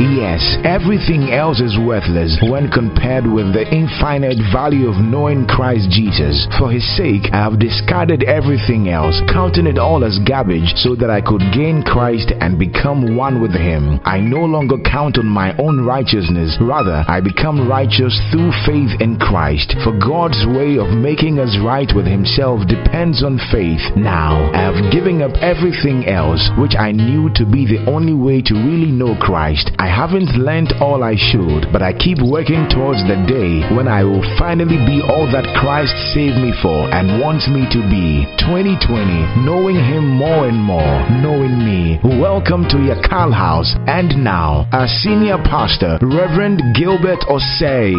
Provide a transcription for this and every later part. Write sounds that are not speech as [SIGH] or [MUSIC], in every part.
Yes, everything else is worthless when compared with the infinite value of knowing Christ Jesus. For his sake, I have discarded everything else, counting it all as garbage so that I could gain Christ and become one with him. I no longer count on my own righteousness, rather, I become righteous through faith in Christ. For God's way of making us right with himself depends on faith. Now, I have given up everything else, which I knew to be the only way to really know Christ. I haven't learned all I should, but I keep working towards the day when I will finally be all that Christ saved me for and wants me to be. 2020, knowing Him more and more, knowing me. Welcome to Yakal House, and now, our senior pastor, Reverend Gilbert Osei.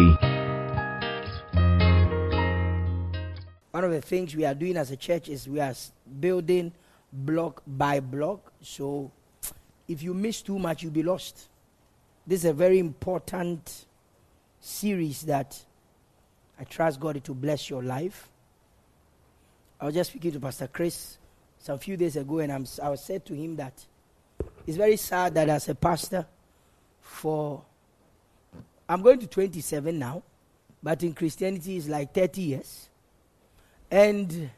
One of the things we are doing as a church is we are building block by block. So if you miss too much, you'll be lost. This is a very important series that I trust God to bless your life. I was just speaking to Pastor Chris some few days ago, and I'm, I was said to him that it's very sad that as a pastor, for I'm going to 27 now, but in Christianity it's like 30 years, and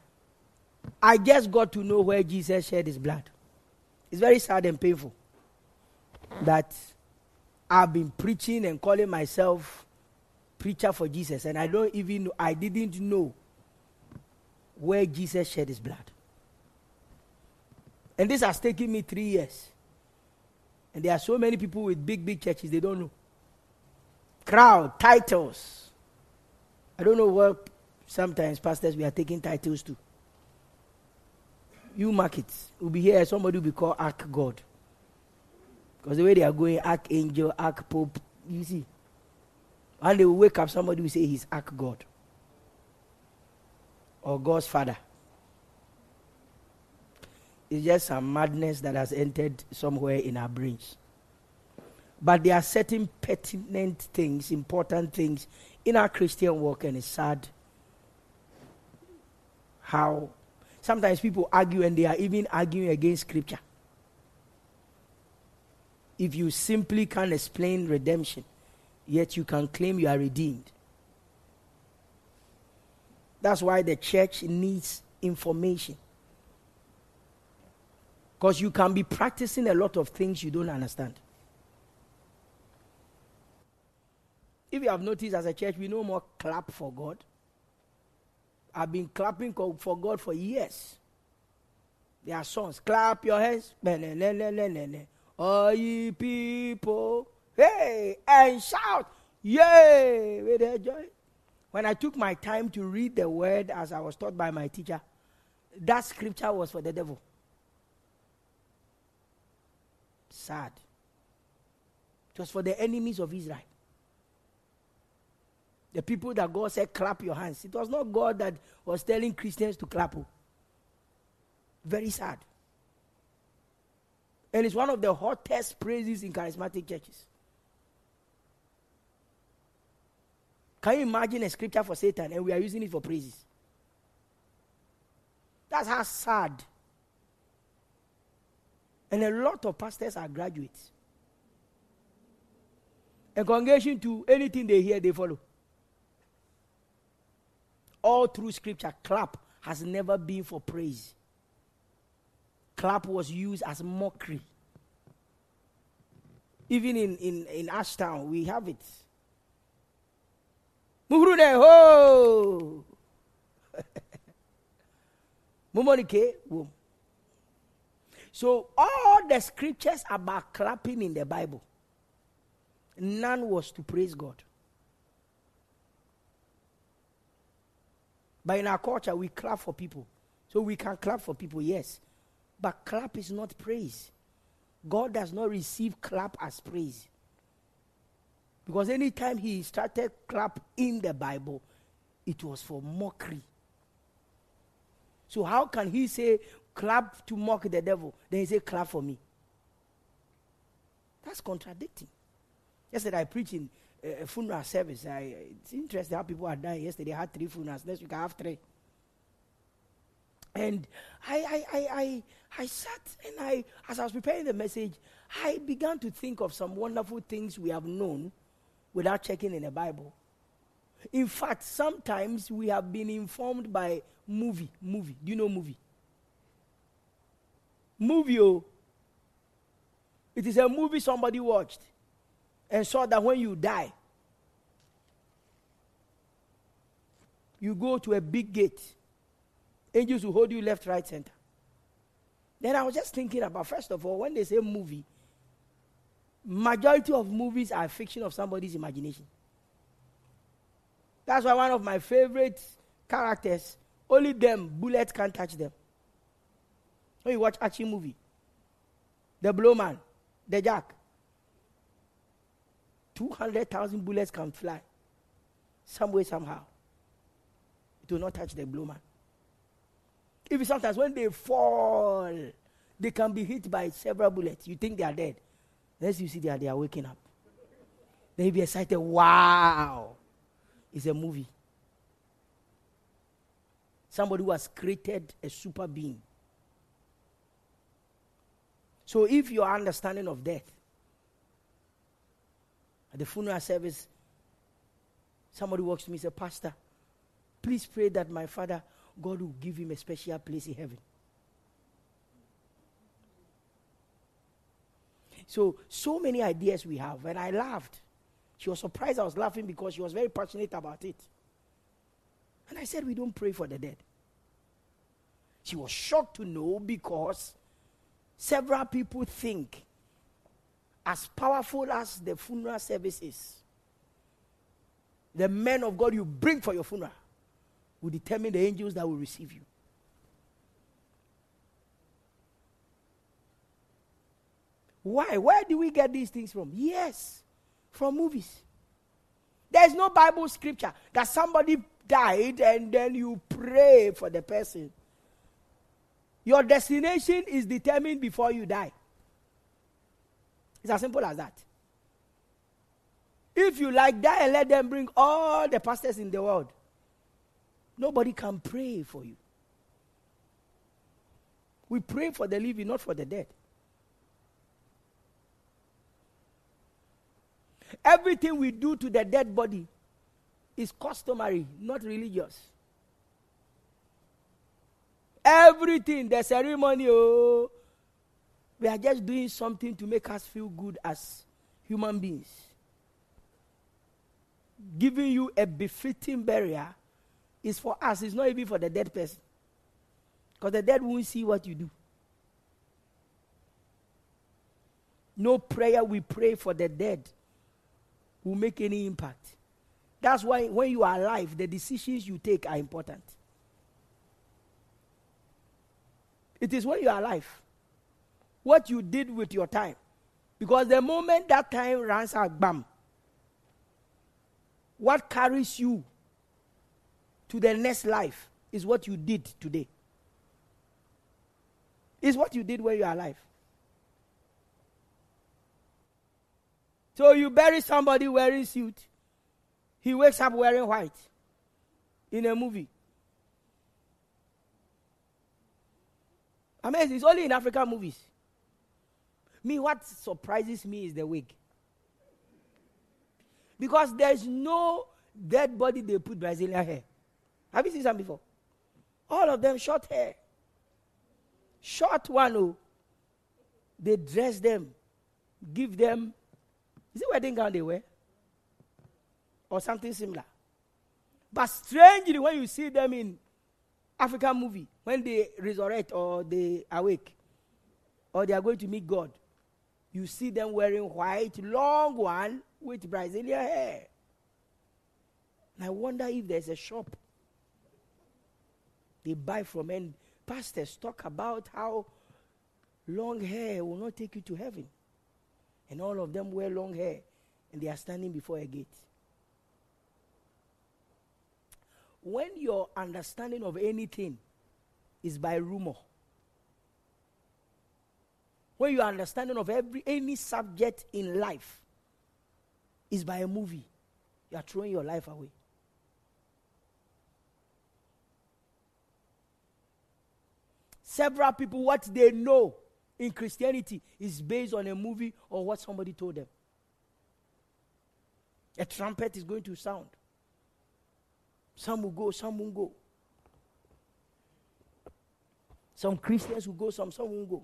I just got to know where Jesus shed his blood. It's very sad and painful that I've been preaching and calling myself preacher for Jesus, and I don't even I didn't know where Jesus shed his blood. And this has taken me three years. And there are so many people with big, big churches, they don't know. Crowd, titles. I don't know what sometimes pastors we are taking titles to. You market will be here, somebody will be called Ark God. Because the way they are going, Archangel, Ark Pope, you see. And they will wake up, somebody will say he's Ark God. Or God's Father. It's just some madness that has entered somewhere in our brains. But there are certain pertinent things, important things in our Christian walk, and it's sad how sometimes people argue and they are even arguing against Scripture if you simply can't explain redemption, yet you can claim you are redeemed. That's why the church needs information. Because you can be practicing a lot of things you don't understand. If you have noticed as a church, we no more clap for God. I've been clapping for God for years. There are songs. Clap your hands. All ye people, hey, and shout, yay, with their joy. When I took my time to read the word as I was taught by my teacher, that scripture was for the devil. Sad. It was for the enemies of Israel. The people that God said, clap your hands. It was not God that was telling Christians to clap. Oh. Very sad. And it's one of the hottest praises in charismatic churches. Can you imagine a scripture for Satan and we are using it for praises? That's how sad. And a lot of pastors are graduates. A congregation to anything they hear, they follow. All through scripture, clap has never been for praise clap was used as mockery. Even in, in, in Ashtown, we have it. Muhrude ho! [LAUGHS] Mumonike So all the scriptures about clapping in the Bible, none was to praise God. But in our culture, we clap for people. So we can clap for people, yes. But clap is not praise. God does not receive clap as praise. Because anytime he started clap in the Bible, it was for mockery. So how can he say clap to mock the devil? Then he say clap for me. That's contradicting. Yesterday I preached in uh, a funeral service. I, it's interesting how people are dying. Yesterday I had three funerals. Next week I have three. And I, I, I, I, I sat and I, as I was preparing the message, I began to think of some wonderful things we have known without checking in the Bible. In fact, sometimes we have been informed by movie. Movie. Do you know movie? Movie. Oh. It is a movie somebody watched and saw that when you die, you go to a big gate. Angels will hold you left, right, center. Then I was just thinking about, first of all, when they say movie, majority of movies are fiction of somebody's imagination. That's why one of my favorite characters, only them, bullets can't touch them. When you watch action movie, the blowman, the jack, 200,000 bullets can fly. Some way, somehow. It will not touch the blowman. Even sometimes when they fall, they can be hit by several bullets. You think they are dead. Unless you see they are, they are waking up. Then you be excited. Wow. It's a movie. Somebody who has created a super being. So if your understanding of death, at the funeral service, somebody walks to me and says, Pastor, please pray that my father, God will give him a special place in heaven. So, so many ideas we have. And I laughed. She was surprised I was laughing because she was very passionate about it. And I said, We don't pray for the dead. She was shocked to know because several people think, as powerful as the funeral service is, the men of God you bring for your funeral will determine the angels that will receive you. Why? Where do we get these things from? Yes, from movies. There's no Bible scripture that somebody died and then you pray for the person. Your destination is determined before you die. It's as simple as that. If you like, die and let them bring all the pastors in the world. Nobody can pray for you. We pray for the living, not for the dead. Everything we do to the dead body is customary, not religious. Everything, the ceremony, oh, we are just doing something to make us feel good as human beings. Giving you a befitting burial is for us, it's not even for the dead person. Because the dead won't see what you do. No prayer we pray for the dead will make any impact. That's why when you are alive, the decisions you take are important. It is when you are alive. What you did with your time. Because the moment that time runs out, bam. What carries you to the next life is what you did today. Is what you did when you are alive. So you bury somebody wearing suit. He wakes up wearing white in a movie. Amazing. It's only in African movies. Me, what surprises me is the wig. Because there's no dead body they put Brazilian hair. Have you seen some before? All of them short hair. Short one, oh. They dress them, give them is it wedding gown they wear? Or something similar? But strangely, when you see them in African movie, when they resurrect or they awake, or they are going to meet God, you see them wearing white, long one with Brazilian hair. And I wonder if there's a shop they buy from, and pastors talk about how long hair will not take you to heaven. And all of them wear long hair and they are standing before a gate. When your understanding of anything is by rumor, when your understanding of every any subject in life is by a movie, you are throwing your life away. Several people, what they know in Christianity is based on a movie or what somebody told them. A trumpet is going to sound. Some will go, some won't go. Some Christians will go, some, some won't go.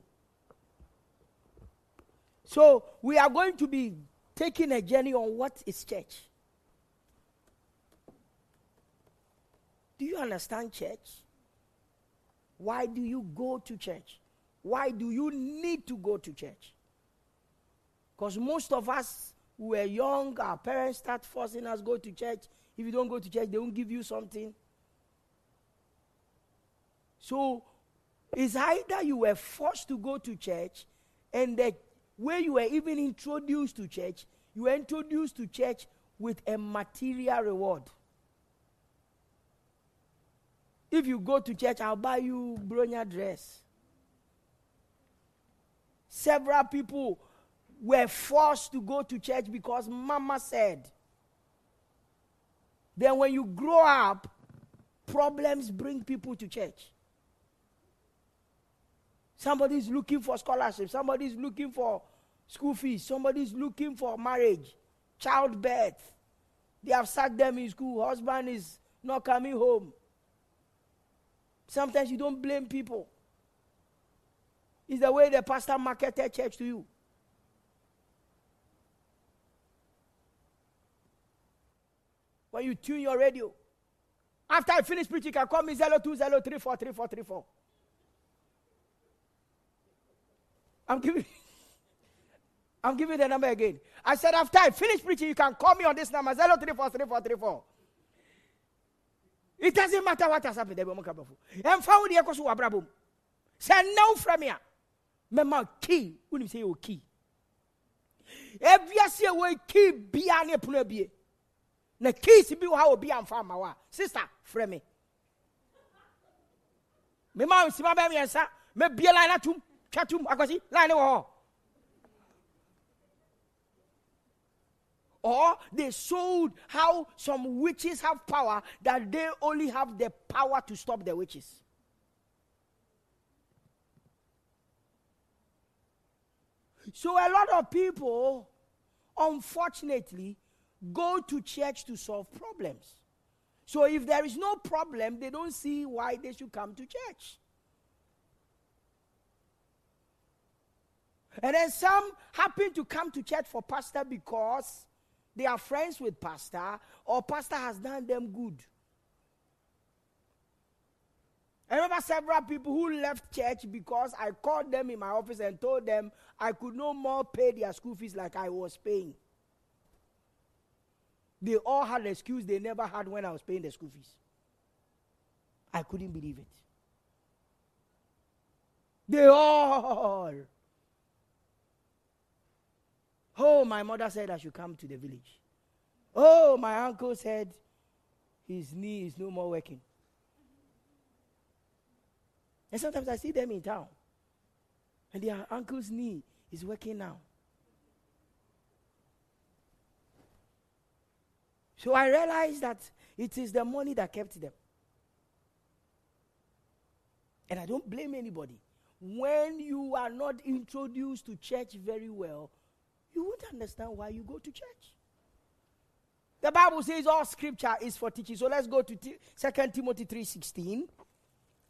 So we are going to be taking a journey on what is church. Do you understand church? Why do you go to church? Why do you need to go to church? Because most of us who were young, our parents start forcing us go to church. If you don't go to church, they won't give you something. So it's either you were forced to go to church, and way you were even introduced to church, you were introduced to church with a material reward. If you go to church, I'll buy you bronya dress. Several people were forced to go to church because mama said. Then when you grow up, problems bring people to church. Somebody's looking for scholarship, somebody's looking for school fees, somebody's looking for marriage, childbirth. They have sacked them in school, husband is not coming home. Sometimes you don't blame people. It's the way the pastor marketed church to you. When you tune your radio, after I finish preaching, you can call me 0203434434. I'm giving [LAUGHS] I'm giving the number again. I said after I finish preaching, you can call me on this number 03434434. It doesn't matter what has happened. And found the echoes who are brabum. Say no from here. Mema key. When you say you key. Every year we key bia ne puno bie. Na keys bi wa obi amfa ma wa. Sister, frame me. Me ma si ma ba mi ensa. Me bia line atum. Twatum akwasi line wo Or they showed how some witches have power that they only have the power to stop the witches. So a lot of people, unfortunately, go to church to solve problems. So if there is no problem, they don't see why they should come to church. And then some happen to come to church for pastor because they are friends with pastor or pastor has done them good. I remember several people who left church because I called them in my office and told them I could no more pay their school fees like I was paying. They all had an excuse they never had when I was paying the school fees. I couldn't believe it. They all Oh, my mother said I should come to the village. Oh, my uncle said his knee is no more working. And sometimes I see them in town, and their uncle's knee is working now. So I realized that it is the money that kept them. And I don't blame anybody. When you are not introduced to church very well, you won't understand why you go to church. The Bible says all scripture is for teaching. So let's go to t- 2 Timothy 3:16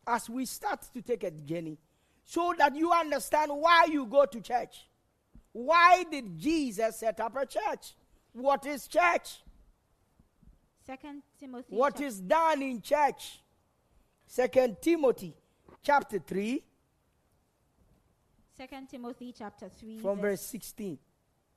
as we start to take a journey so that you understand why you go to church. Why did Jesus set up a church? What is church? Second Timothy. What is done in church? Second Timothy chapter 3 Second Timothy chapter 3 from verse 16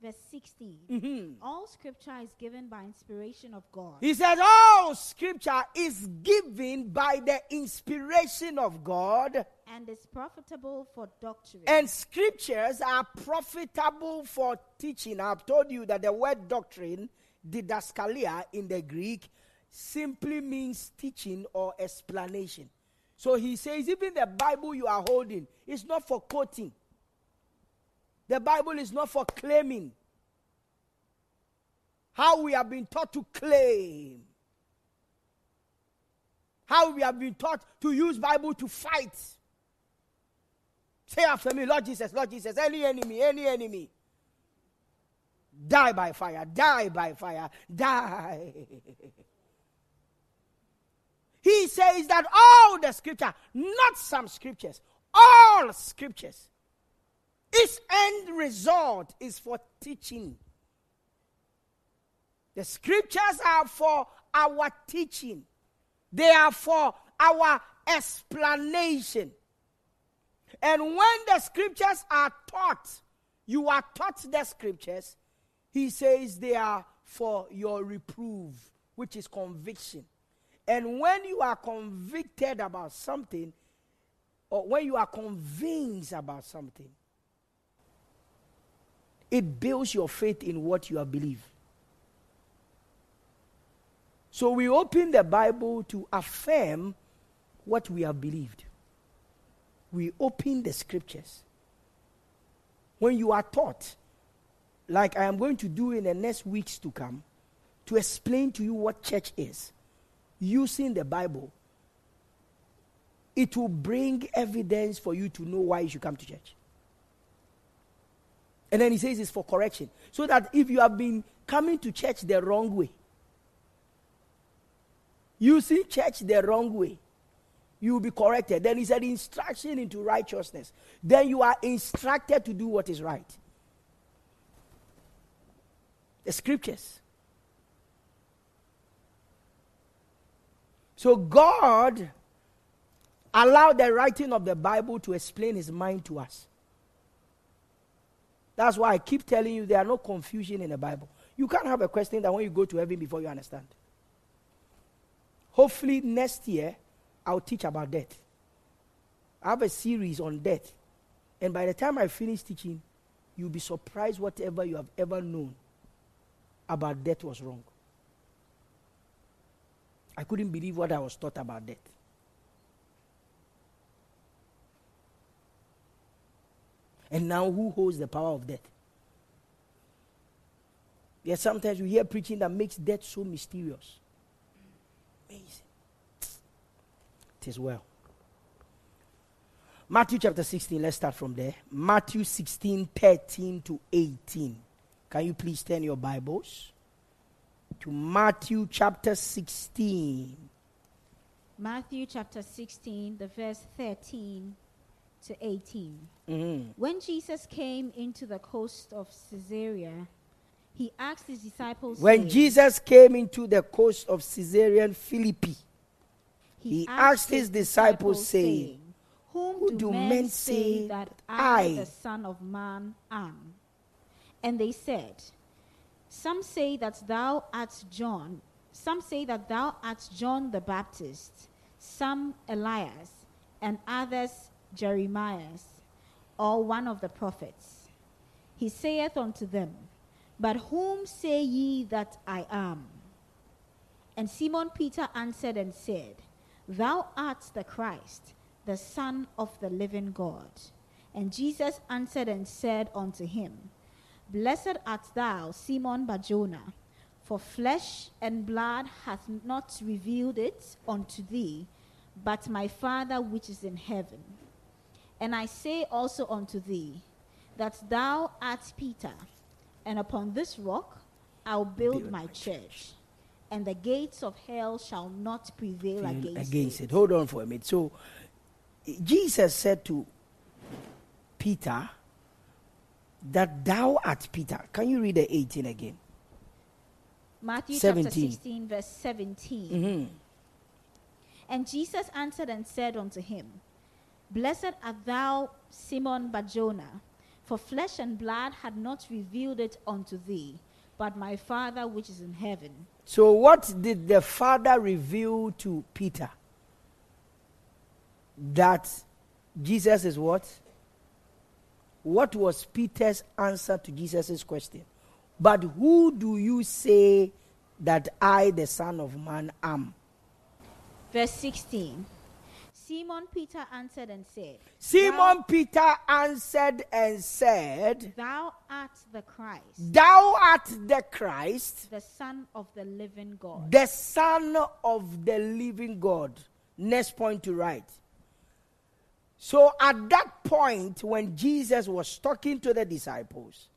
verse 16. Mm-hmm. All scripture is given by inspiration of God. He says, All scripture is given by the inspiration of God, and is profitable for doctrine. and scriptures are profitable for teaching. I've told you that the word doctrine, didaskalia in the Greek, simply means teaching or explanation. So he says, even the Bible you are holding is not for quoting. The Bible is not for claiming. How we have been taught to claim. How we have been taught to use Bible to fight. Say after me, Lord Jesus, Lord Jesus, any enemy, any enemy. Die by fire, die by fire, die. He says that all the scripture, not some scriptures, all scriptures, its end result is for teaching. The scriptures are for our teaching, they are for our explanation. And when the scriptures are taught, you are taught the scriptures, he says they are for your reproof, which is conviction. And when you are convicted about something, or when you are convinced about something, it builds your faith in what you have believed. So we open the Bible to affirm what we have believed. We open the scriptures. When you are taught, like I am going to do in the next weeks to come, to explain to you what church is, using the Bible, it will bring evidence for you to know why you should come to church. And then he says it's for correction. So that if you have been coming to church the wrong way, using church the wrong way, you will be corrected. Then he said instruction into righteousness. Then you are instructed to do what is right. The scriptures. So God allowed the writing of the Bible to explain his mind to us. That's why I keep telling you there are no confusion in the Bible. You can't have a question that when you go to heaven before you understand. Hopefully next year I'll teach about death. I have a series on death. And by the time I finish teaching, you'll be surprised whatever you have ever known about death was wrong. I couldn't believe what I was taught about death. And now, who holds the power of death? Yes, sometimes we hear preaching that makes death so mysterious. Amazing. It is well. Matthew chapter 16, let's start from there. Matthew 16, 13 to 18. Can you please turn your Bibles? to Matthew chapter 16. Matthew chapter 16, the verse 13 to 18. Mm-hmm. When Jesus came into the coast of Caesarea, he asked his disciples. When saying- Jesus came into the coast of Caesarea Philippi, he asked his disciples, saying, Whom Who do, men, men say that I, I- the Son of Man, am? And they said, Some say that thou art John, some say that thou art John the Baptist, some Elias, and others Jeremiah, or one of the prophets. He saith unto them, But whom say ye that I am? And Simon Peter answered and said, Thou art the Christ, the Son of the living God. And Jesus answered and said unto him, Blessed art thou, Simon Barjona, for flesh and blood hath not revealed it unto thee, but my Father which is in heaven. And I say also unto thee, that thou art Peter, and upon this rock I'll build, Build my my church, and the gates of hell shall not prevail against, against it. it. Hold on for a minute. So, Jesus said to Peter that thou art Peter. Can you read the 18 again? Matthew 17. chapter 16, verse 17. Mm-hmm. And Jesus answered and said unto him, Blessed art thou, Simon Barjona, for flesh and blood had not revealed it unto thee, but my Father which is in heaven. So, what did the Father reveal to Peter? That Jesus is what? What was Peter's answer to Jesus' question? But who do you say that I, the Son of Man, am? Verse 16. Simon Peter answered and said, Simon Peter answered and said, Thou art the Christ, Thou art the Christ, the Son of the living God. the Son of the living God. Next point to write. So at that point, when Jesus was talking to the disciples,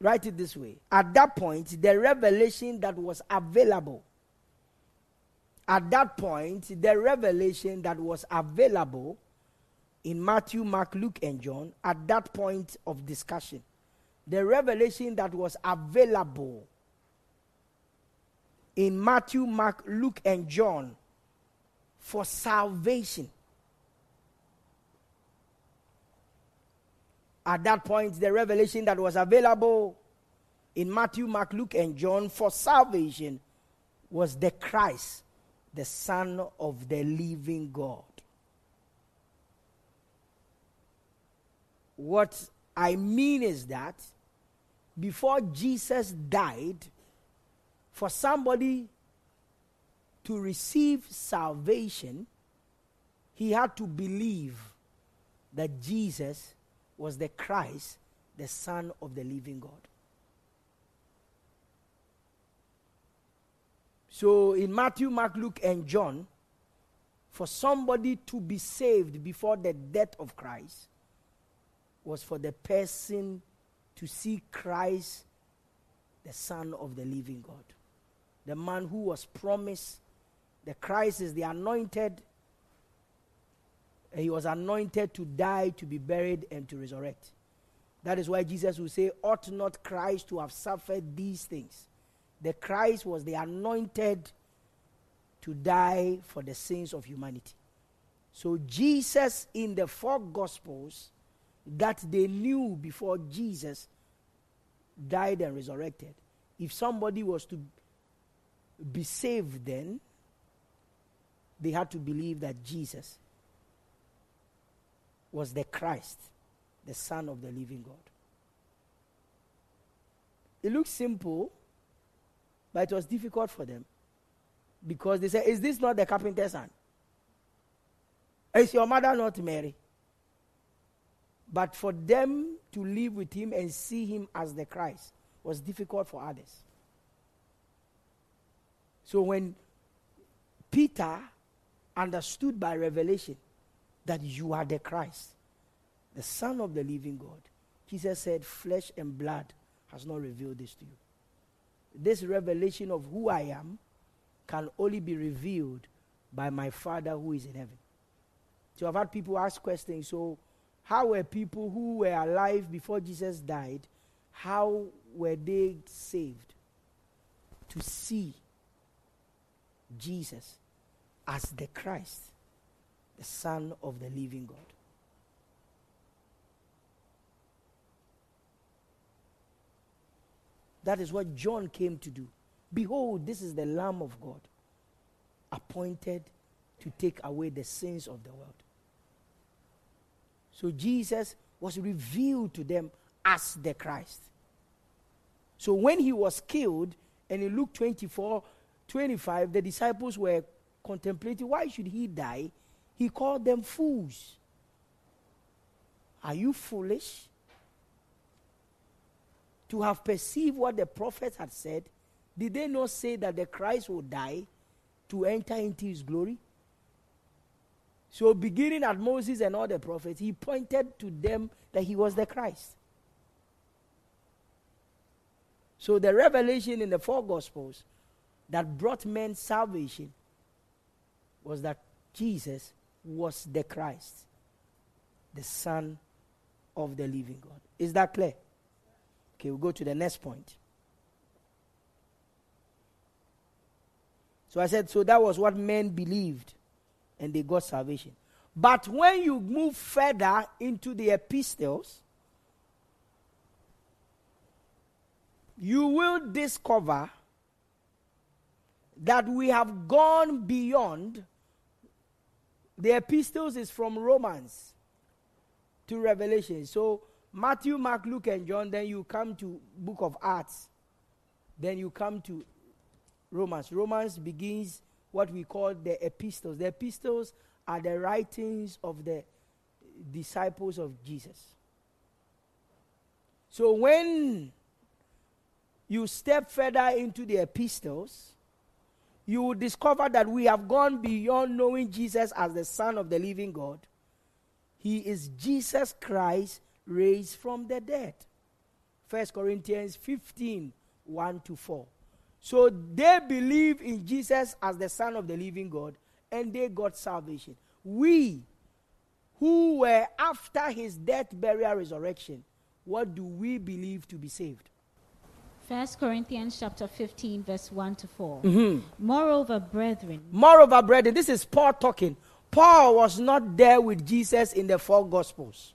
write it this way at that point, the revelation that was available, at that point, the revelation that was available in Matthew, Mark, Luke, and John, at that point of discussion, the revelation that was available in Matthew, Mark, Luke, and John for salvation. At that point, the revelation that was available in Matthew, Mark, Luke, and John for salvation was the Christ, the Son of the living God. What I mean is that before Jesus died, for somebody to receive salvation, he had to believe that Jesus was the Christ, the Son of the living God. So in Matthew, Mark, Luke, and John, for somebody to be saved before the death of Christ was for the person to see Christ, the Son of the living God the man who was promised. The Christ is the anointed. He was anointed to die, to be buried, and to resurrect. That is why Jesus will say, Ought not Christ to have suffered these things? The Christ was the anointed to die for the sins of humanity. So, Jesus in the four Gospels that they knew before Jesus died and resurrected, if somebody was to be saved then, they had to believe that Jesus was the Christ, the Son of the living God. It looks simple, but it was difficult for them because they said, Is this not the carpenter's son? Is your mother not Mary? But for them to live with him and see him as the Christ was difficult for others. So when Peter understood by revelation that you are the Christ, the Son of the living God, Jesus said, Flesh and blood has not revealed this to you. This revelation of who I am can only be revealed by my Father who is in heaven. So I've had people ask questions. So, how were people who were alive before Jesus died, how were they saved? To see Jesus as the Christ, the Son of the living God. That is what John came to do. Behold, this is the Lamb of God, appointed to take away the sins of the world. So Jesus was revealed to them as the Christ. So when he was killed, and in Luke 24, 25, the disciples were contemplating why should he die? He called them fools. Are you foolish? To have perceived what the prophets had said, did they not say that the Christ will die to enter into his glory? So, beginning at Moses and all the prophets, he pointed to them that he was the Christ. So, the revelation in the four Gospels that brought men salvation was that Jesus was the Christ, the Son of the living God. Is that clear? Okay, we'll go to the next point. So I said, so that was what men believed, and they got salvation. But when you move further into the epistles, you will discover that we have gone beyond the epistles is from Romans to Revelation. So Matthew, Mark, Luke, and John, then you come to book of Acts. Then you come to Romans. Romans begins what we call the epistles. The epistles are the writings of the disciples of Jesus. So when you step further into the epistles, you will discover that we have gone beyond knowing Jesus as the Son of the living God. He is Jesus Christ raised from the dead. 1 Corinthians 15 1 to 4. So they believe in Jesus as the Son of the living God and they got salvation. We, who were after his death, burial, resurrection, what do we believe to be saved? First Corinthians chapter 15, verse 1 to 4. Mm-hmm. Moreover, brethren, Moreover, brethren, this is Paul talking. Paul was not there with Jesus in the four gospels.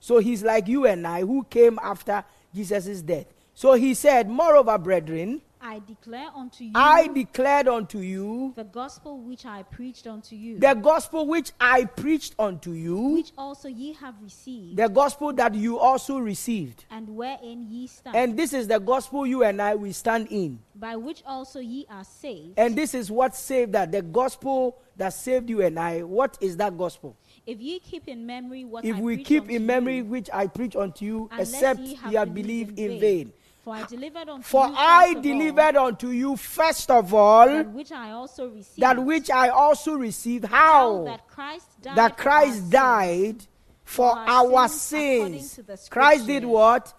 So he's like you and I who came after Jesus' death. So he said, Moreover, brethren, I declare unto you I declared unto you the gospel which I preached unto you, the gospel which I preached unto you, which also ye have received, the gospel that you also received. and wherein ye stand, And this is the gospel you and I will stand in. by which also ye are saved, And this is what saved that. The gospel that saved you and I. What is that gospel? If ye keep in memory what If I we keep in memory which I preach unto you, except ye have believed in vain. For I delivered unto For you I first of delivered all, unto you first of all that which I also received, that which I also received. how How? that Christ died That for Christ our sins, died for our our sins sins. Christ did what?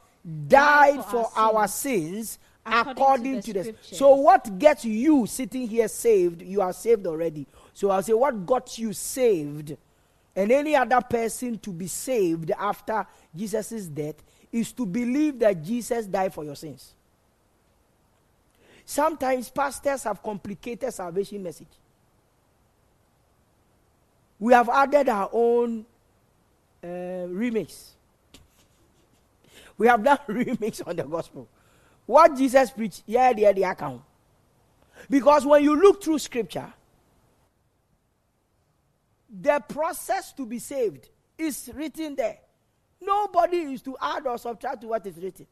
Died for for our our sins according to according the to the. So what gets you sitting here saved? You are saved already. So I'll say what got you saved, and any other person to be saved after Jesus' death is to believe that Jesus died for your sins. Sometimes pastors have complicated salvation message. We have added our own uh, remix. We have done [LAUGHS] remix on the gospel. What Jesus preached, yeah, yeah, the account. Because when you look through scripture, the process to be saved is written there. Nobody is to add or subtract to what is written.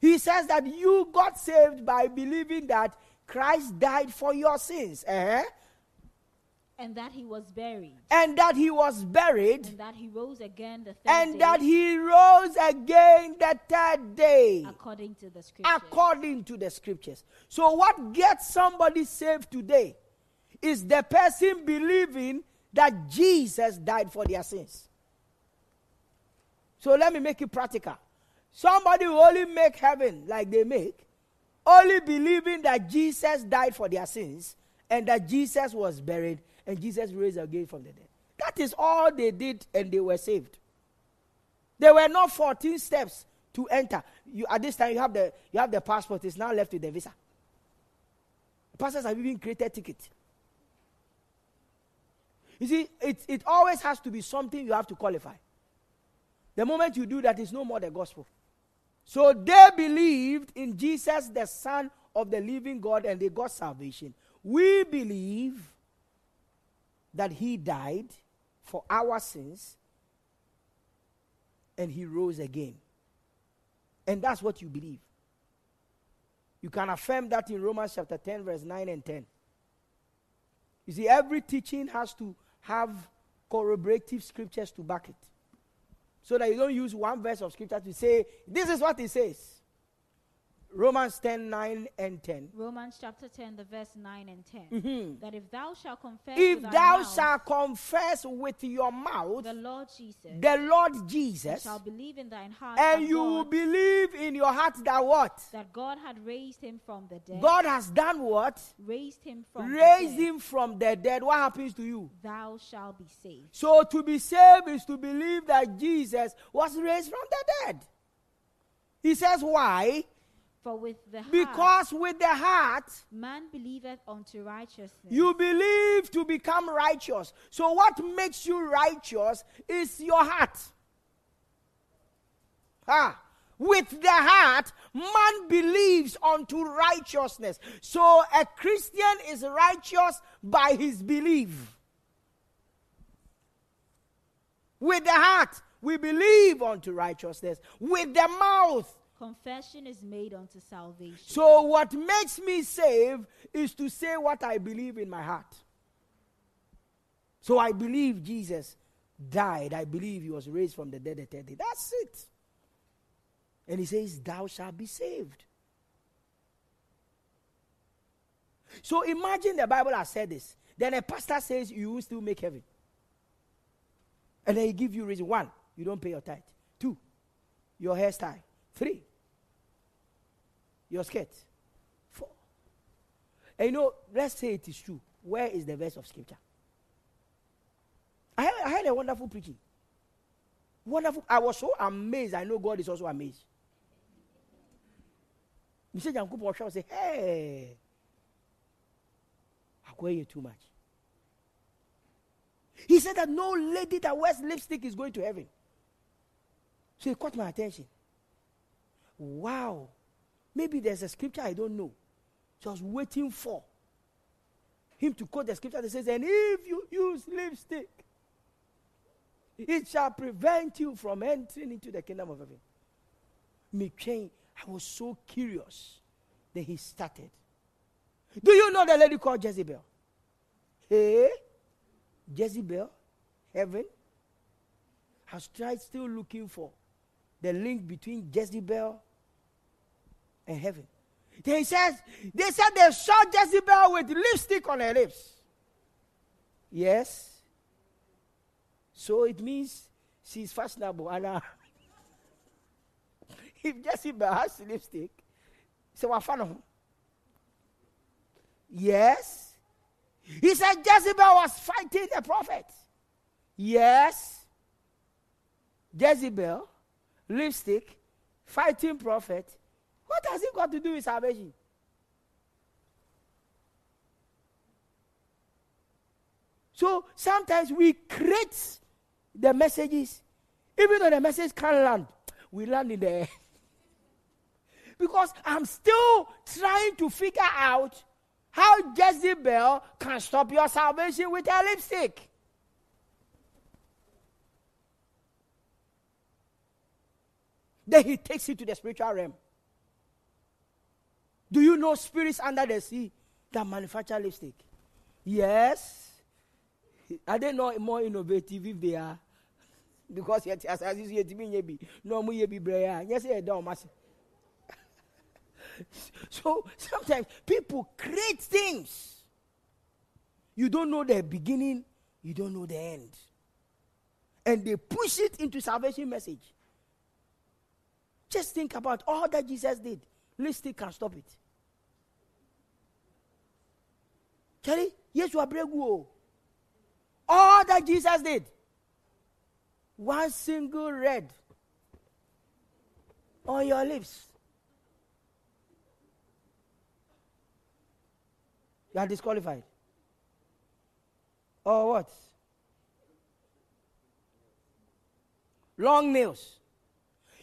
He says that you got saved by believing that Christ died for your sins. eh? and that he was buried, And that he was buried. and that he rose again the third And day, that he rose again the third day. according to the scriptures. according to the scriptures. So, what gets somebody saved today is the person believing that Jesus died for their sins. So, let me make it practical. Somebody will only make heaven like they make, only believing that Jesus died for their sins and that Jesus was buried and Jesus raised again from the dead. That is all they did and they were saved. There were not 14 steps to enter. You, at this time, you have the you have the passport. It's now left with the visa. Pastors have even created ticket. You see, it, it always has to be something you have to qualify. The moment you do that, it's no more the gospel. So they believed in Jesus, the Son of the living God, and they got salvation. We believe that He died for our sins and He rose again. And that's what you believe. You can affirm that in Romans chapter 10, verse 9 and 10. You see, every teaching has to have corroborative scriptures to back it. So that you don't use one verse of scripture to say, this is what it says. Romans 10, 9 and 10. Romans chapter 10, the verse 9 and 10. Mhm. That if thou shalt confess If with thou mouth shalt confess with your mouth the Lord Jesus, the Lord and Jesus, shalt believe in thine heart and you will believe in your heart that what? that God had raised him from the dead, God has done what? raised him from Raised the dead, him from the dead. What happens to you? thou shalt be saved. So to be saved is to believe that Jesus was raised from the dead. He says, why? For with the heart Because with the heart man believeth unto righteousness, you believe to become righteous. So what makes you righteous is your heart. Ah. With the heart, man believes unto righteousness. So a Christian is righteous by his belief. With the heart, we believe unto righteousness. With the mouth, confession is made unto salvation. So, what makes me saved is to say what I believe in my heart. So, I believe Jesus died. I believe he was raised from the dead the. That's it. And he says, Thou shalt be saved. So imagine the Bible has said this. Then a pastor says you will still make heaven. And then he give you reason. One, you don't pay your tithe. Two, your hairstyle. Three, your skirt. Four. And you know, let's say it is true. Where is the verse of scripture? I had, I a wonderful preaching. Wonderful. I was so amazed. I know God is also amazed. Mr. Jankupo say, hey, I'm going too much. He said that no lady that wears lipstick is going to heaven. So it caught my attention. Wow. Maybe there's a scripture I don't know. Just waiting for him to quote the scripture that says, And if you use lipstick, it shall prevent you from entering into the kingdom of heaven. Me. I was so curious. Then he started. Do you know the lady called Jezebel? Hey, Jezebel, heaven. Has tried still looking for the link between Jezebel and heaven. They says they said they saw Jezebel with lipstick on her lips. Yes. So it means she's fashionable. And uh, [LAUGHS] if Jezebel has lipstick, so what fun Yes. He said Jezebel was fighting the prophet. Yes. Jezebel, lipstick, fighting prophet. What has it got to do with salvation? So sometimes we create the messages, even though the message can't land, we land in the air. [LAUGHS] because I'm still trying to figure out how Jezebel can stop your salvation with her lipstick. Then he takes you to the spiritual realm. Do you know spirits under the sea that manufacture lipstick? Yes. Are they not more innovative if they are? Because yet as as see me no. Yes, ye don't. [LAUGHS] So sometimes people create things. You don't know the beginning, you don't know the end. And they push it into salvation message. Just think about all that Jesus did. Lipstick can stop it. Charlie, yes, you are brave. All that Jesus did. One single red on your lips. You are disqualified. Or what? Long nails.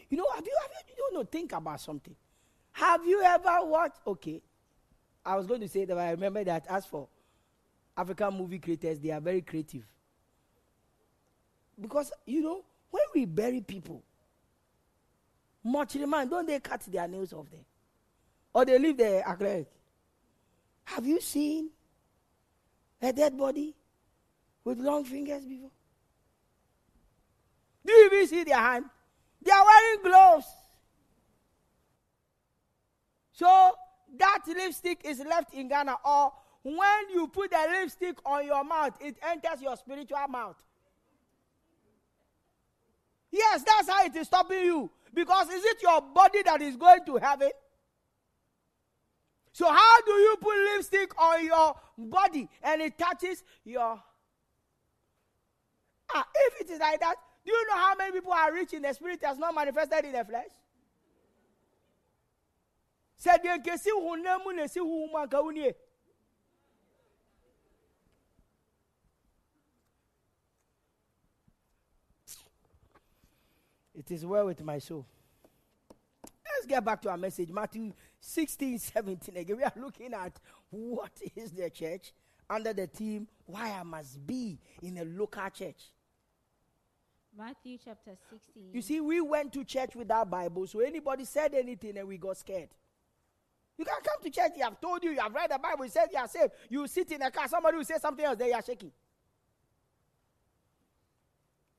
You know, have you, have you, you don't know, think about something. Have you ever watched, okay, I was going to say that I remember that as for African movie creators, they are very creative. Because, you know, when we bury people, much man, don't they cut their nails off there? Or they leave the acrylic? Have you seen a dead body with long fingers before? Do you even see their hand? They are wearing gloves. So that lipstick is left in Ghana, or when you put the lipstick on your mouth, it enters your spiritual mouth. Yes, that's how it is stopping you. Because is it your body that is going to heaven? So, how do you put lipstick on your body and it touches your. Ah, if it is like that, do you know how many people are rich in the spirit that's not manifested in the flesh? Said It is well with my soul. Let's get back to our message. Matthew 16, 17. Again, we are looking at what is the church under the theme why I must be in a local church. Matthew chapter 16. You see, we went to church without Bible, so anybody said anything and we got scared. You can come to church, you have told you, you have read the Bible, you said you are saved. You sit in a car, somebody will say something else, then you are shaking.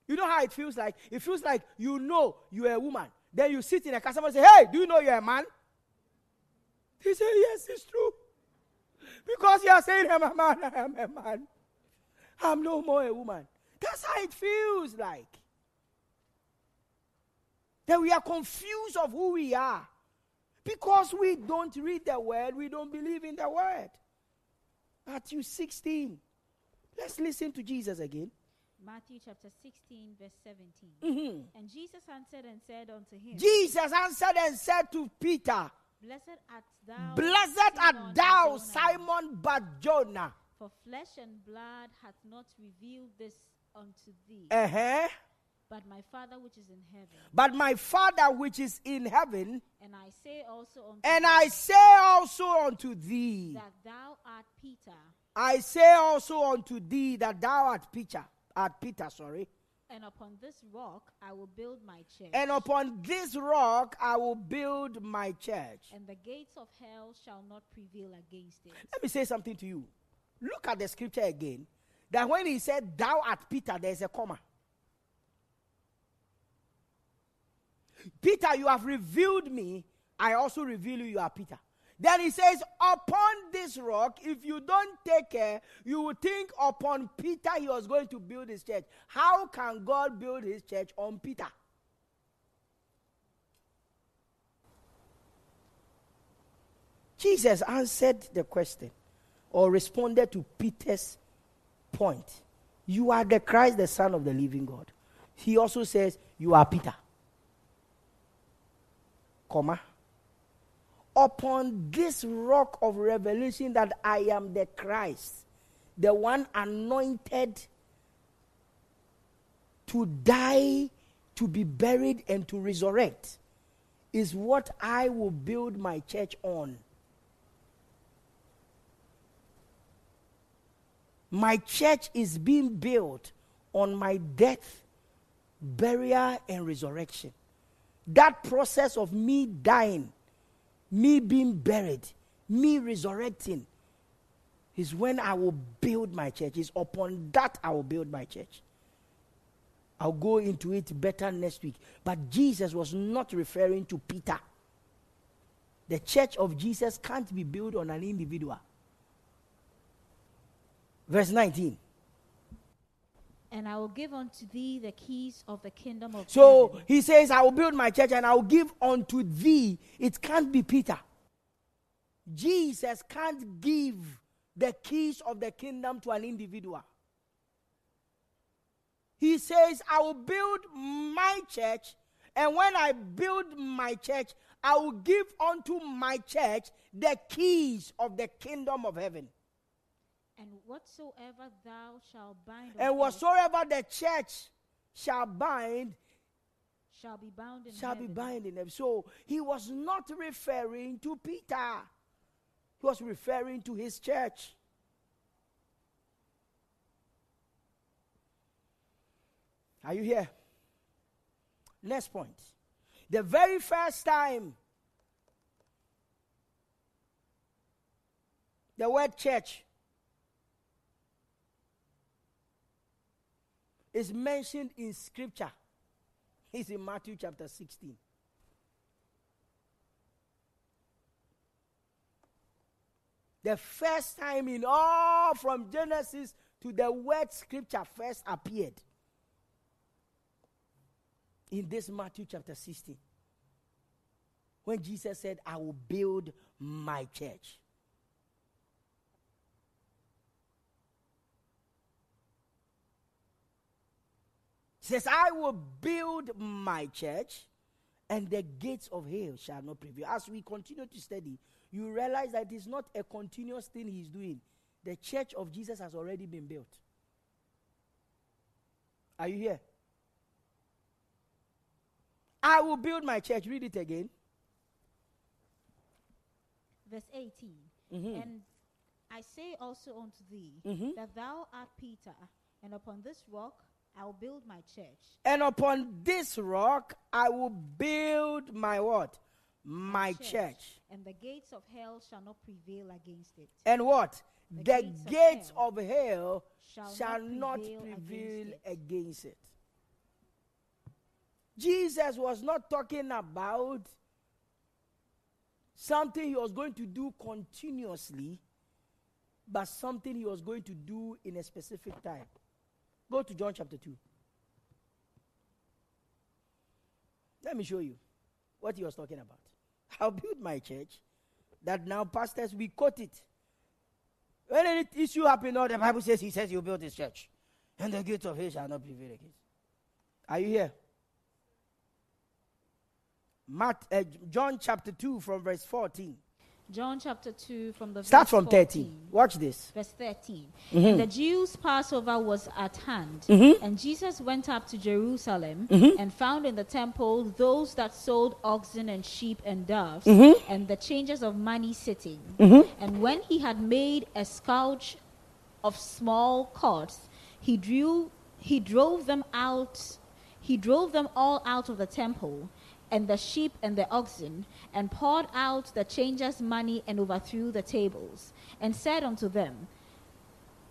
You know how it feels like? It feels like you know you're a woman. Then you sit in a car, somebody say, Hey, do you know you're a man? He said, Yes, it's true. Because you are saying, I'm a man, I am a man. I'm no more a woman. That's how it feels like. That we are confused of who we are. Because we don't read the word, we don't believe in the word. Matthew 16. Let's listen to Jesus again. Matthew chapter 16, verse 17. Mm-hmm. And Jesus answered and said unto him, Jesus answered and said to Peter, Blessed art thou, Blessed Simon art thou, Simon Barjona. for flesh and blood hath not revealed this unto thee, Uh huh. but my Father which is in heaven. But my Father which is in heaven, And I say also unto and thee I say also unto thee, that thou art Peter, I say also unto thee that thou art Peter, art Peter, sorry, and upon this rock I will build my church. and upon this rock I will build my church. and the gates of hell shall not prevail against it. Let me say something to you. Look at the scripture again. That when he said, Thou art Peter, there's a comma. Peter, you have revealed me. I also reveal you, you are Peter. Then he says, Upon this rock, if you don't take care, you will think upon Peter he was going to build his church. How can God build his church on Peter? Jesus answered the question or responded to Peter's point. You are the Christ, the Son of the living God. He also says, You are Peter. Comma. Upon this rock of revelation that I am the Christ, the one anointed to die, to be buried, and to resurrect, is what I will build my church on. My church is being built on my death, burial, and resurrection. That process of me dying, me being buried, me resurrecting, is when I will build my church. Is upon that I will build my church. I'll go into it better next week. But Jesus was not referring to Peter. The church of Jesus can't be built on an individual. Verse 19. And I will give unto thee the keys of the kingdom of heaven. So heaven. he says, I will build my church and I will give unto thee. It can't be Peter. Jesus can't give the keys of the kingdom to an individual. He says, I will build my church, and when I build my church, I will give unto my church the keys of the kingdom of heaven. And whatsoever thou shalt bind And earth whatsoever the church shall bind shall be bound in shall be heaven. bound in them. So he was not referring to Peter, he was referring to his church. Are you here? Next point. The very first time the word church is mentioned in scripture It's in Matthew chapter 16. The first time in all from Genesis to the word scripture first appeared in this Matthew chapter 16. When Jesus said, I will build my church. Says, I will build my church, and the gates of hell shall not prevail. As we continue to study, you realize that it is not a continuous thing he's doing. The church of Jesus has already been built. Are you here? I will build my church. Read it again. Verse 18. Mhm. And I say also unto thee Mhm. that thou art Peter, and upon this rock I will build my church. And upon this rock I will build my what? My church. And the gates of hell shall not prevail against it. And what? The The, gates of hell of hell shall shall not not prevail prevail against against it. Jesus was not talking about something he was going to do continuously. but something he was going to do in a specific time. Go to John chapter 2. Let me show you what he was talking about. [LAUGHS] I'll build my church that now pastors we quote it. When any issue happens, all the Bible says he says he'll build his church. And the gates of hell shall not prevail against. Are you here? Matt, uh, John chapter 2 from verse 14. John chapter 2 from the Start from 14. 13. Watch this. Verse 13. Mhm. And the Jews' Passover was at hand. Mhm. And Jesus went up to Jerusalem Mhm. and found in the temple those that sold oxen and sheep and doves Mhm. and the changers of money sitting. Mhm. And when he had made a scourge of small cords, he drew he drove them out he drove them all out of the temple and the sheep and the oxen and poured out the changers money and overthrew the tables. And said unto them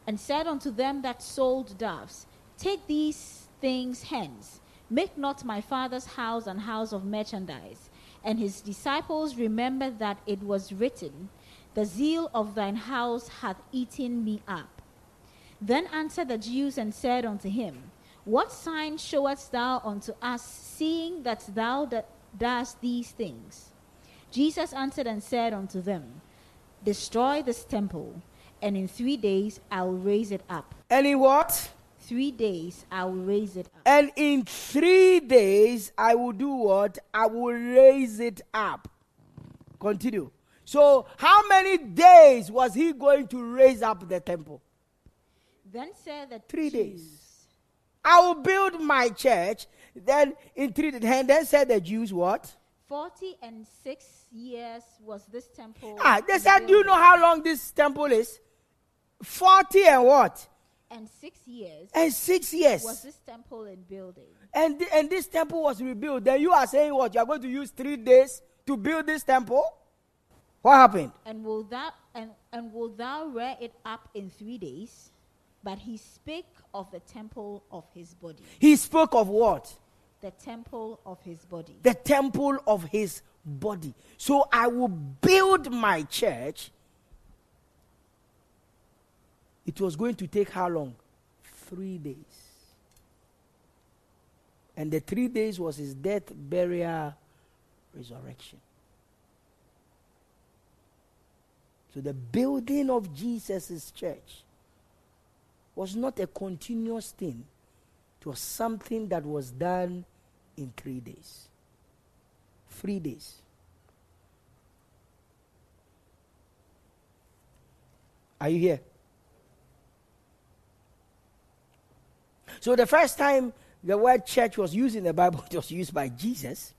and said unto them that sold doves take these things hence. Make not my father's house an house of merchandise. And his disciples remembered that it was written the zeal of thine house hath eaten me up. Then answered the Jews and said unto him, What sign showest thou unto us, seeing that thou that doest these things? Jesus answered and said unto them, Destroy this temple, and in three days I will raise it up. And in what? Three days I will raise it up. And in three days I will do what? I will raise it up. Continue. So, how many days was he going to raise up the temple? Then said the Three Jews, days. I will build my church. Then in three days, and then said the Jews what? Forty and six years was this temple. Ah, they said, Do you know how long this temple is? 40 and what? And six years And six years. was this temple in building. And, thi- and this temple was rebuilt. Then you are saying what? You are going to use three days to build this temple? What happened? And will thou and, and will thou rear it up in three days? But he spake of the temple of his body. He spoke of what? The temple of his body. The temple of his body. So I will build my church. It was going to take how long? Three days. And the three days was his death, burial, resurrection. So the building of Jesus' church was not a continuous thing. It was something that was done in three days. Three days. Are you here? So the first time the word church was used in the Bible, [LAUGHS] it was used by Jesus.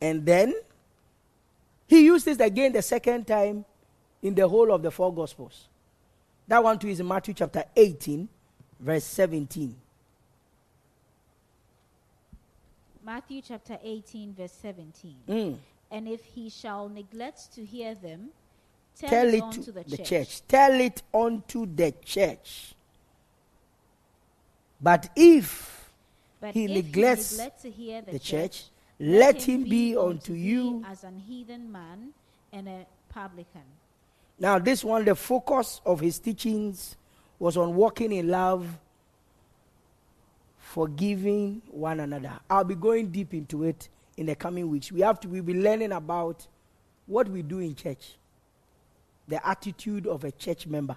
And then he used it again the second time in the whole of the four Gospels. That one too is in Matthew chapter 18, verse 17. Matthew chapter 18, verse 17. Mm. And if he shall neglect to hear them, tell, Tell it it unto to the, the church. church. Tell it unto the church. But if But he if neglects neglect to hear the, the church, church, let him be unto you. as an heathen man and a publican. Now, this one, the focus of his teachings was on walking in love, forgiving one another. I'll be going deep into it in the coming weeks. We have to we'll be learning about what we do in church, the attitude of a church member.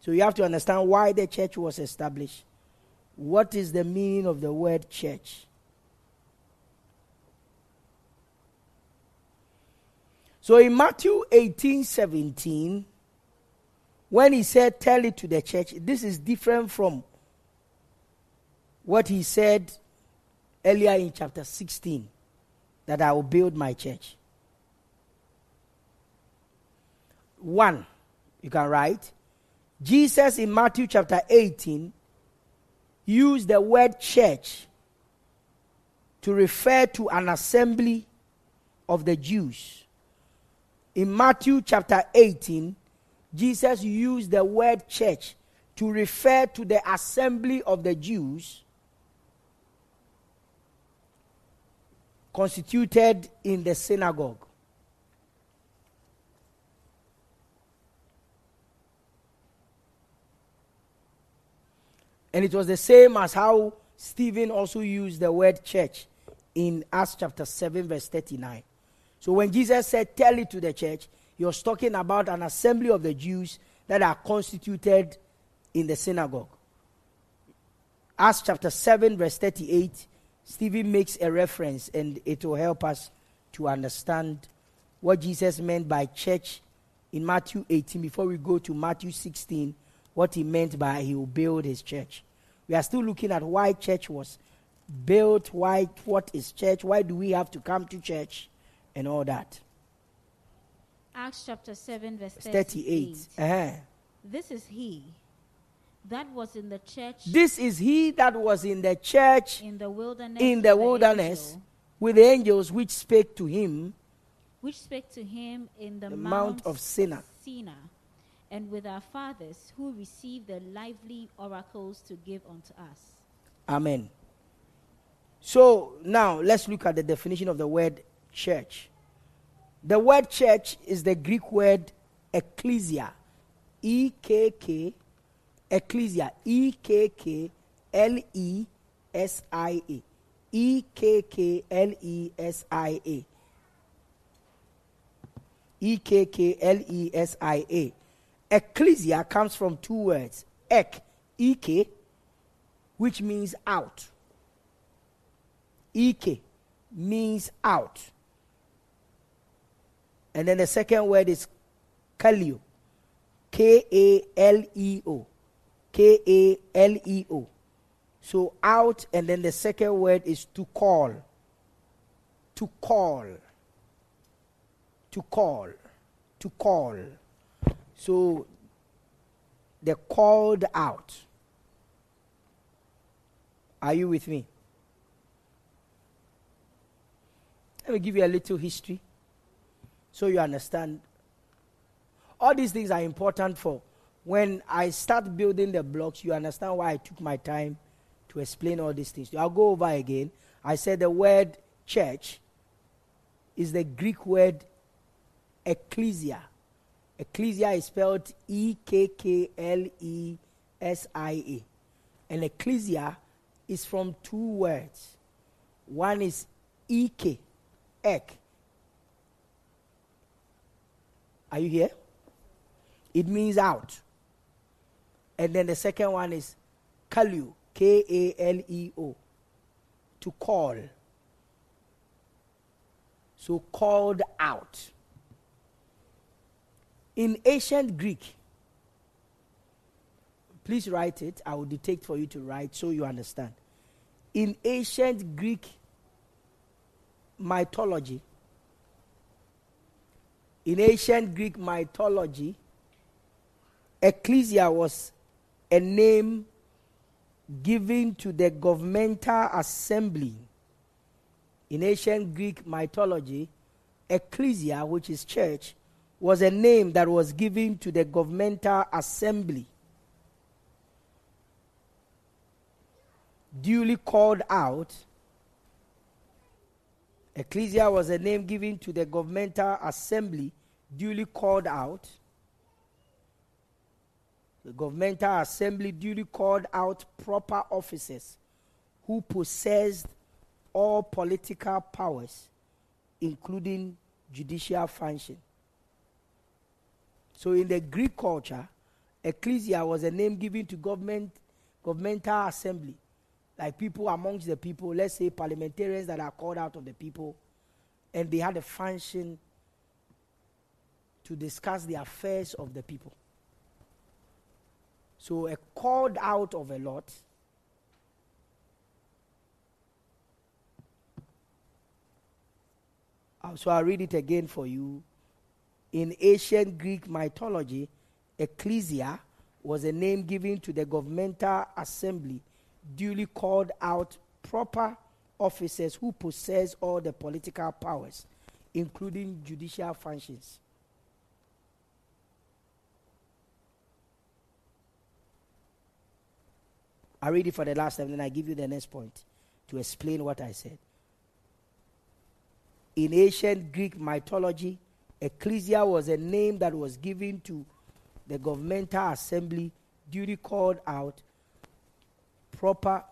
So you have to understand why the church was established. What is the meaning of the word church? So in Matthew 18 17, when he said, Tell it to the church, this is different from what he said earlier in chapter 16 that I will build my church. One, you can write. Jesus in Matthew chapter 18 used the word church to refer to an assembly of the Jews. In Matthew chapter 18, Jesus used the word church to refer to the assembly of the Jews constituted in the synagogue. And it was the same as how Stephen also used the word church in Acts chapter 7, verse 39. So when Jesus said, Tell it to the church, he was talking about an assembly of the Jews that are constituted in the synagogue. Acts chapter 7, verse 38, Stephen makes a reference and it will help us to understand what Jesus meant by church in Matthew 18 before we go to Matthew 16, what he meant by he will build his church. We are still looking at why church was built, why what is church, why do we have to come to church, and all that. Acts chapter 7, verse 38. 38. Uh-huh. This is he that was in the church This is he that was in the church in the wilderness, in with the wilderness angel, with the angels which spake to him which spake to him in the, the mount, mount of Sinai. Sinai, and with our fathers who received the lively oracles to give unto us. Amen. So now let's look at the definition of the word church. The word church is the Greek word ecclesia. E K K, ecclesia. E K K L E S I A. E K K L E S I A. E K K L E S I A. Ecclesia comes from two words. Ek, ek, which means out. Ike means out. And then the second word is kaleo. K A L E O. K A L E O. So out, and then the second word is to call. To call. To call. To call. So they called out. Are you with me? Let me give you a little history so you understand. All these things are important for when I start building the blocks, you understand why I took my time to explain all these things. I'll go over again. I said the word church is the Greek word ecclesia. Ecclesia is spelled E K K L E S I A. And ecclesia is from two words. One is Ek, ek. Are you here? It means out. And then the second one is kaleo, K A L E O, to call. So called out. In ancient Greek, please write it. I will dictate for you to write so you understand. In ancient Greek mythology, in ancient Greek mythology, ecclesia was a name given to the governmental assembly. In ancient Greek mythology, ecclesia, which is church, was a name that was given to the governmental assembly. Duly called out. Ecclesia was a name given to the governmental assembly, duly called out. The governmental assembly duly called out proper officers who possessed all political powers, including judicial function. So, in the Greek culture, ecclesia was a name given to government, governmental assembly, like people amongst the people, let's say parliamentarians that are called out of the people, and they had a function to discuss the affairs of the people. So, a called out of a lot. Uh, So I'll read it again for you. In ancient Greek mythology, ecclesia was a name given to the governmental assembly, duly called out proper officers who possess all the political powers, including judicial functions. I read it for the last time, then I give you the next point to explain what I said. In ancient Greek mythology, ecclesia was a name that was given to the governmental assembly, duly called out proper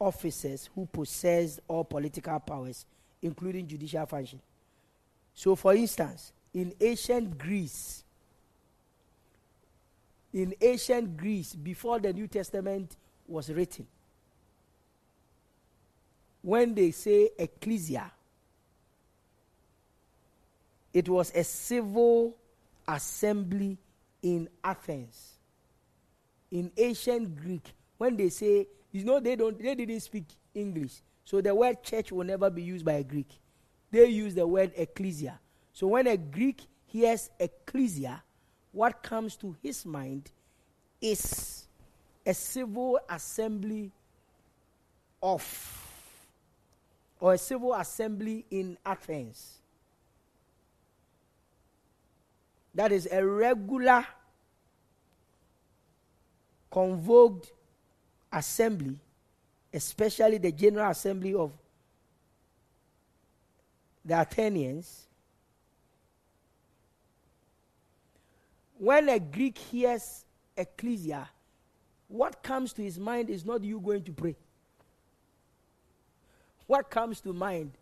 officers who possessed all political powers, including judicial function. So, for instance, in ancient Greece, in ancient Greece, before the New Testament was written, when they say ecclesia, it was a civil assembly in Athens. In ancient Greek, when they say, you know, they don't they didn't speak English. So the word church will never be used by a Greek. They use the word ecclesia. So when a Greek hears ecclesia, what comes to his mind is a civil assembly of or a civil assembly in Athens. That is a regular convoked assembly, especially the General Assembly of the Athenians. When a Greek hears ecclesia, what comes to his mind is not you going to pray. What comes to mind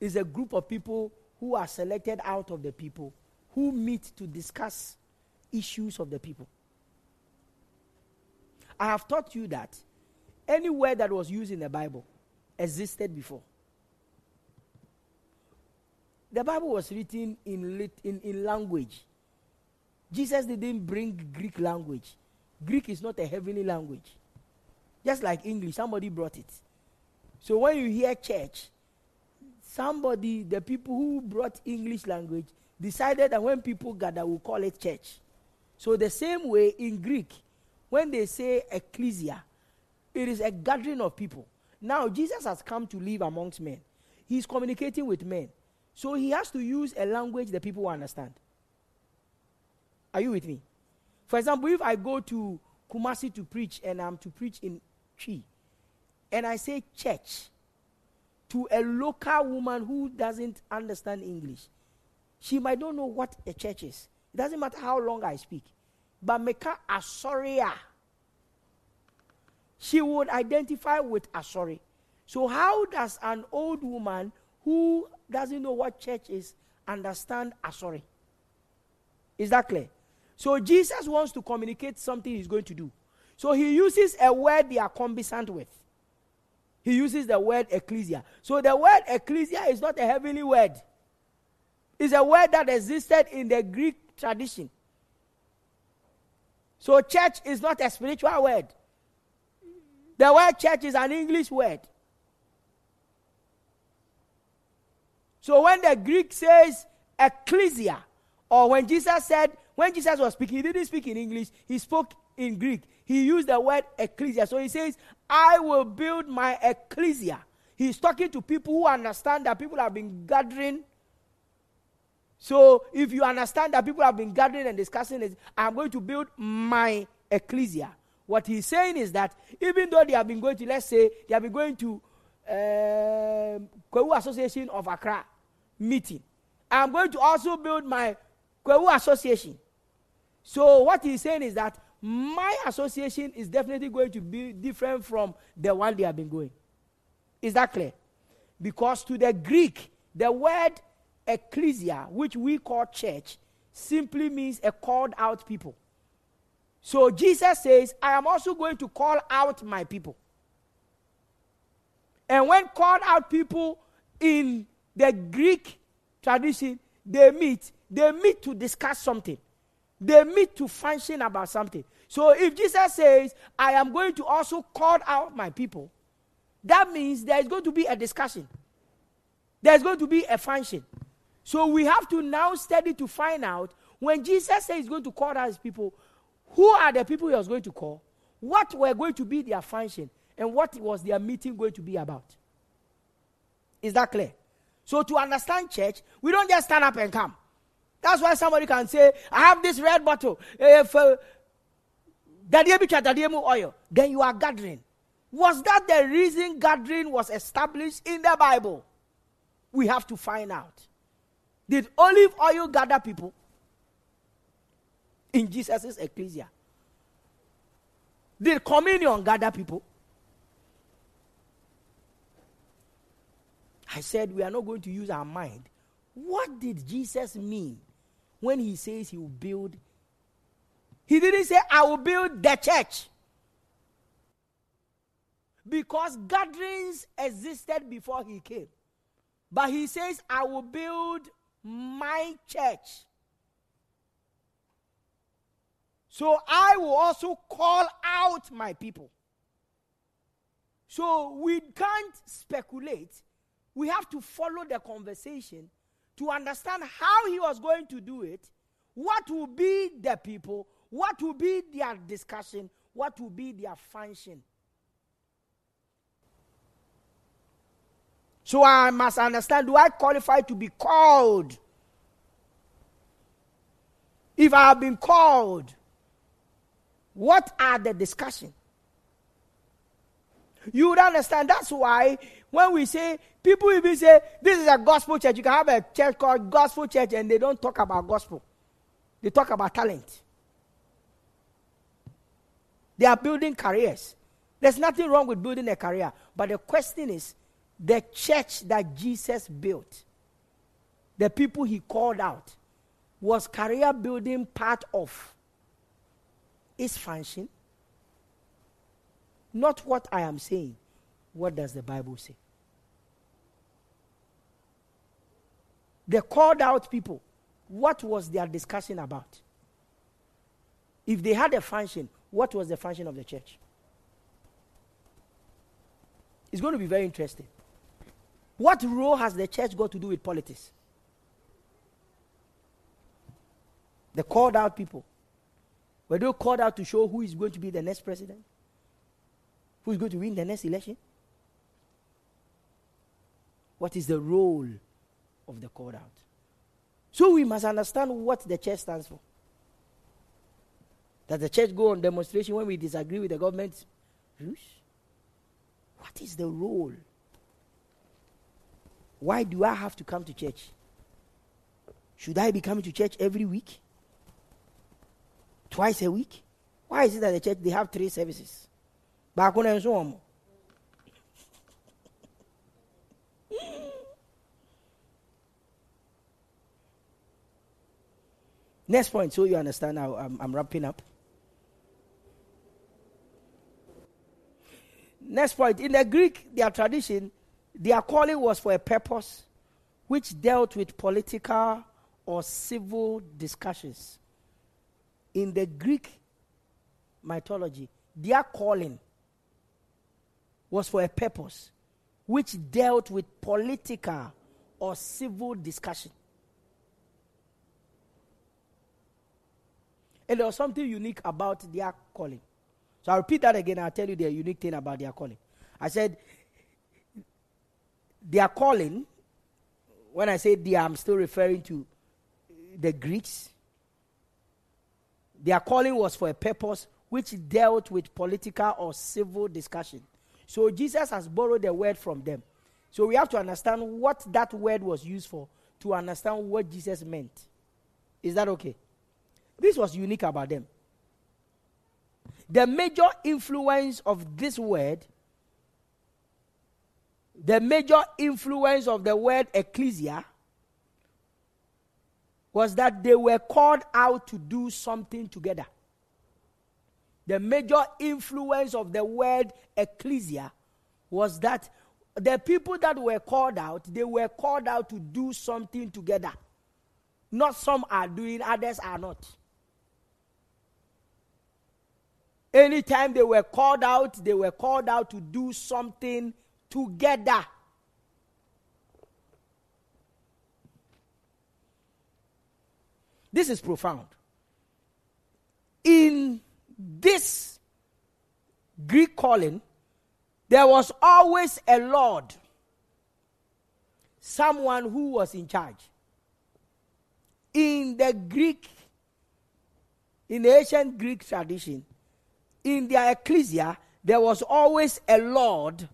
is a group of people who are selected out of the people who meet to discuss issues of the people. I have taught you that any word that was used in the Bible existed before. The Bible was written in, lit, in, in language. Jesus didn't bring Greek language. Greek is not a heavenly language. Just like English, somebody brought it. So when you hear church, somebody, the people who brought English language, decided that when people gather, we'll call it church. So the same way in Greek, when they say ecclesia, it is a gathering of people. Now, Jesus has come to live amongst men. He's communicating with men. So he has to use a language that people understand. Are you with me? For example, if I go to Kumasi to preach and I'm to preach in Twi, and I say church to a local woman who doesn't understand English, she might not know what a church is. It doesn't matter how long I speak. But Meka Asoria, she would identify with Asori. So, how does an old woman who doesn't know what church is understand Asori? Is that clear? So, Jesus wants to communicate something he's going to do. So, he uses a word they are conversant with. He uses the word ecclesia. So, the word ecclesia is not a heavenly word, it's a word that existed in the Greek tradition. So, church is not a spiritual word. The word church is an English word. So, when the Greek says ecclesia, or when Jesus said, when Jesus was speaking, he didn't speak in English, he spoke in Greek. He used the word ecclesia. So, he says, I will build my ecclesia. He's talking to people who understand that people have been gathering so if you understand that people have been gathering and discussing it, I'm going to build my ecclesia. What he's saying is that even though they have been going to, let's say, they have been going to um, Association of Accra meeting, I'm going to also build my Kwewu Association. So what he's saying is that my association is definitely going to be different from the one they have been going. Is that clear? Because to the Greek, the word ecclesia, which we call church, simply means a called out people. So Jesus says, I am also going to call out my people. And when called out people in the Greek tradition, they meet, they meet to discuss something. They meet to function about something. So if Jesus says, I am going to also call out my people, that means there is going to be a discussion. There's going to be a function. So we have to now study to find out when Jesus says he's going to call his people, who are the people he was going to call? What were going to be their function? And what was their meeting going to be about? Is that clear? So to understand church, we don't just stand up and come. That's why somebody can say, I have this red bottle. If uh, oil, then you are gathering. Was that the reason gathering was established in the Bible? We have to find out. Did olive oil gather people in Jesus' ecclesia? Did communion gather people? I said we are not going to use our mind. What did Jesus mean when he says he will build? He didn't say, I will build the church. Because gatherings existed before he came. But he says, I will build my church. So I will also call out my people. So we can't speculate. We have to follow the conversation to understand how he was going to do it, what will be the people, what will be their discussion, what will be their function. So I must understand do I qualify to be called? If I have been called, what are the discussion? You would understand. That's why when we say, people even say, this is a gospel church, you can have a church called gospel church and they don't talk about gospel. They talk about talent. They are building careers. There's nothing wrong with building a career. But the question is, the church that Jesus built, the people he called out, was career building part of its function? Not what I am saying. What does the Bible say? The called out people, what was their discussion about? If they had a function, what was the function of the church? It's going to be very interesting. What role has the church got to do with politics? The called out people. Were they called out to show who is going to be the next president? Who is going to win the next election? What is the role of the called out? So we must understand what the church stands for. Does the church go on demonstration when we disagree with the government? What is the role why do I have to come to church? Should I be coming to church every week? Twice a week? Why is it that the church they have three services? [LAUGHS] Next point, so you understand how I'm, I'm wrapping up. Next point, in the Greek, their tradition, their calling was for a purpose which dealt with political or civil discussions. In the Greek mythology, their calling was for a purpose which dealt with political or civil discussion. And there was something unique about their calling. So I'll repeat that again. I'll tell you the unique thing about their calling. I said their calling, when I say they, I'm still referring to the Greeks. Their calling was for a purpose which dealt with political or civil discussion. So Jesus has borrowed the word from them. So we have to understand what that word was used for to understand what Jesus meant. Is that okay? This was unique about them. The major influence of this word the major influence of the word ecclesia was that they were called out to do something together. The major influence of the word ecclesia was that the people that were called out, they were called out to do something together. Not some are doing, others are not. Anytime they were called out, they were called out to do something together. This is profound. In this Greek calling, there was always a Lord, someone who was in charge. In the Greek, in the ancient Greek tradition, in their ecclesia, there was always a Lord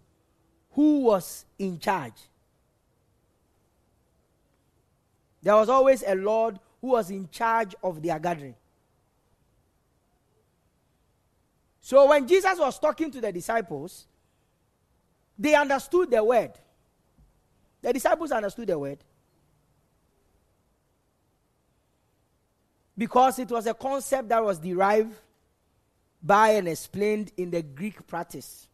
who was in charge. There was always a Lord who was in charge of their gathering. So when Jesus was talking to the disciples, they understood the word. The disciples understood the word. Because it was a concept that was derived by and explained in the Greek practice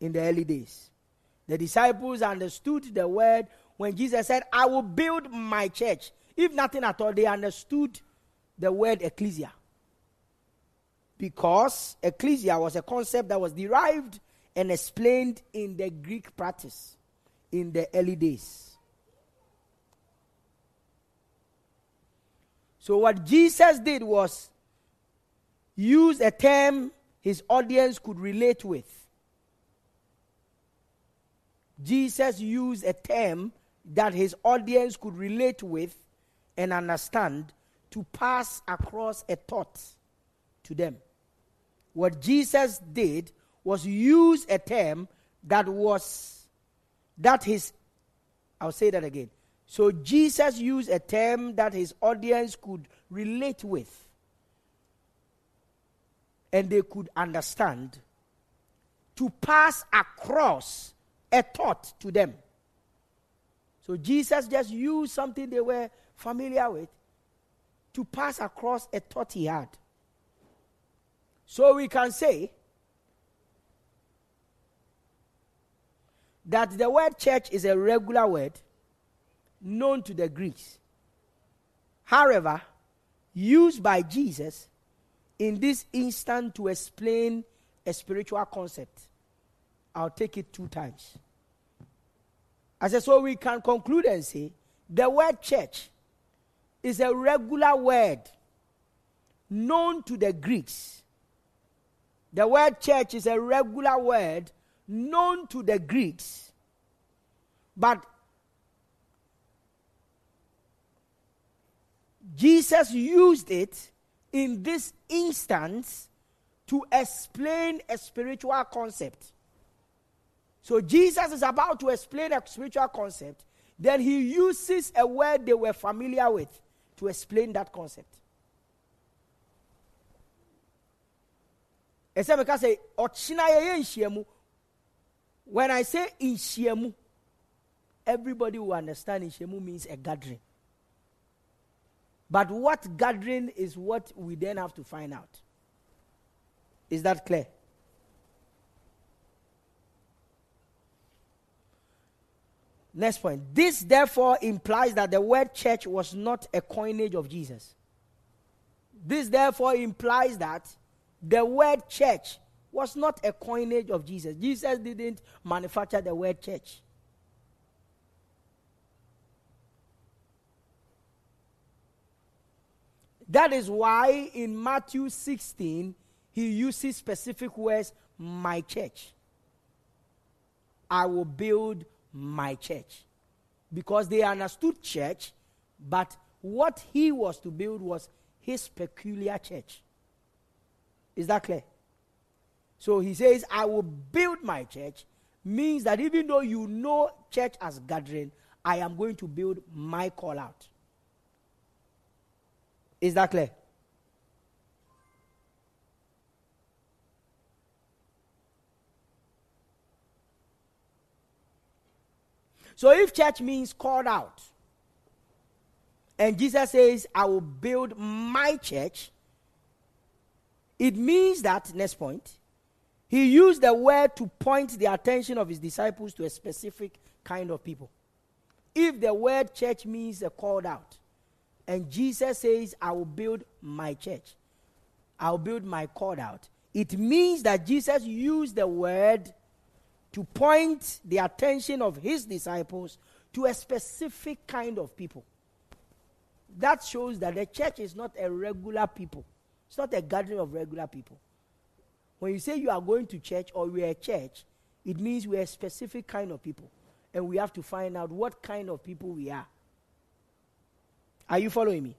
in the early days. The disciples understood the word when Jesus said, I will build my church. If nothing at all, they understood the word ecclesia. Because ecclesia was a concept that was derived and explained in the Greek practice in the early days. So, what Jesus did was use a term his audience could relate with. Jesus used a term that his audience could relate with and understand to pass across a thought to them. What Jesus did was use a term that was that his I'll say that again. So Jesus used a term that his audience could relate with and they could understand to pass across a thought to them. So Jesus just used something they were familiar with to pass across a thought he had. So we can say that the word church is a regular word known to the Greeks. However, used by Jesus in this instant to explain a spiritual concept. I'll take it two times. I said, so we can conclude and say the word church is a regular word known to the Greeks. The word church is a regular word known to the Greeks. But Jesus used it in this instance to explain a spiritual concept. So Jesus is about to explain a spiritual concept. Then he uses a word they were familiar with to explain that concept. When I say in everybody will understand in means a gathering. But what gathering is what we then have to find out. Is that clear? Next point. This therefore implies that the word church was not a coinage of Jesus. This therefore implies that the word church was not a coinage of Jesus. Jesus didn't manufacture the word church. That is why in Matthew 16, he uses specific words, my church. I will build my church. Because they understood church, but what he was to build was his peculiar church. Is that clear? So he says, I will build my church, means that even though you know church as gathering, I am going to build my call out. Is that clear? So if church means called out, and Jesus says, I will build my church, it means that, next point, he used the word to point the attention of his disciples to a specific kind of people. If the word church means a called out, and Jesus says, I will build my church. I'll build my called out. It means that Jesus used the word to point the attention of his disciples to a specific kind of people. That shows that the church is not a regular people. It's not a gathering of regular people. When you say you are going to church or we're a church, it means we're a specific kind of people. And we have to find out what kind of people we are. Are you following me?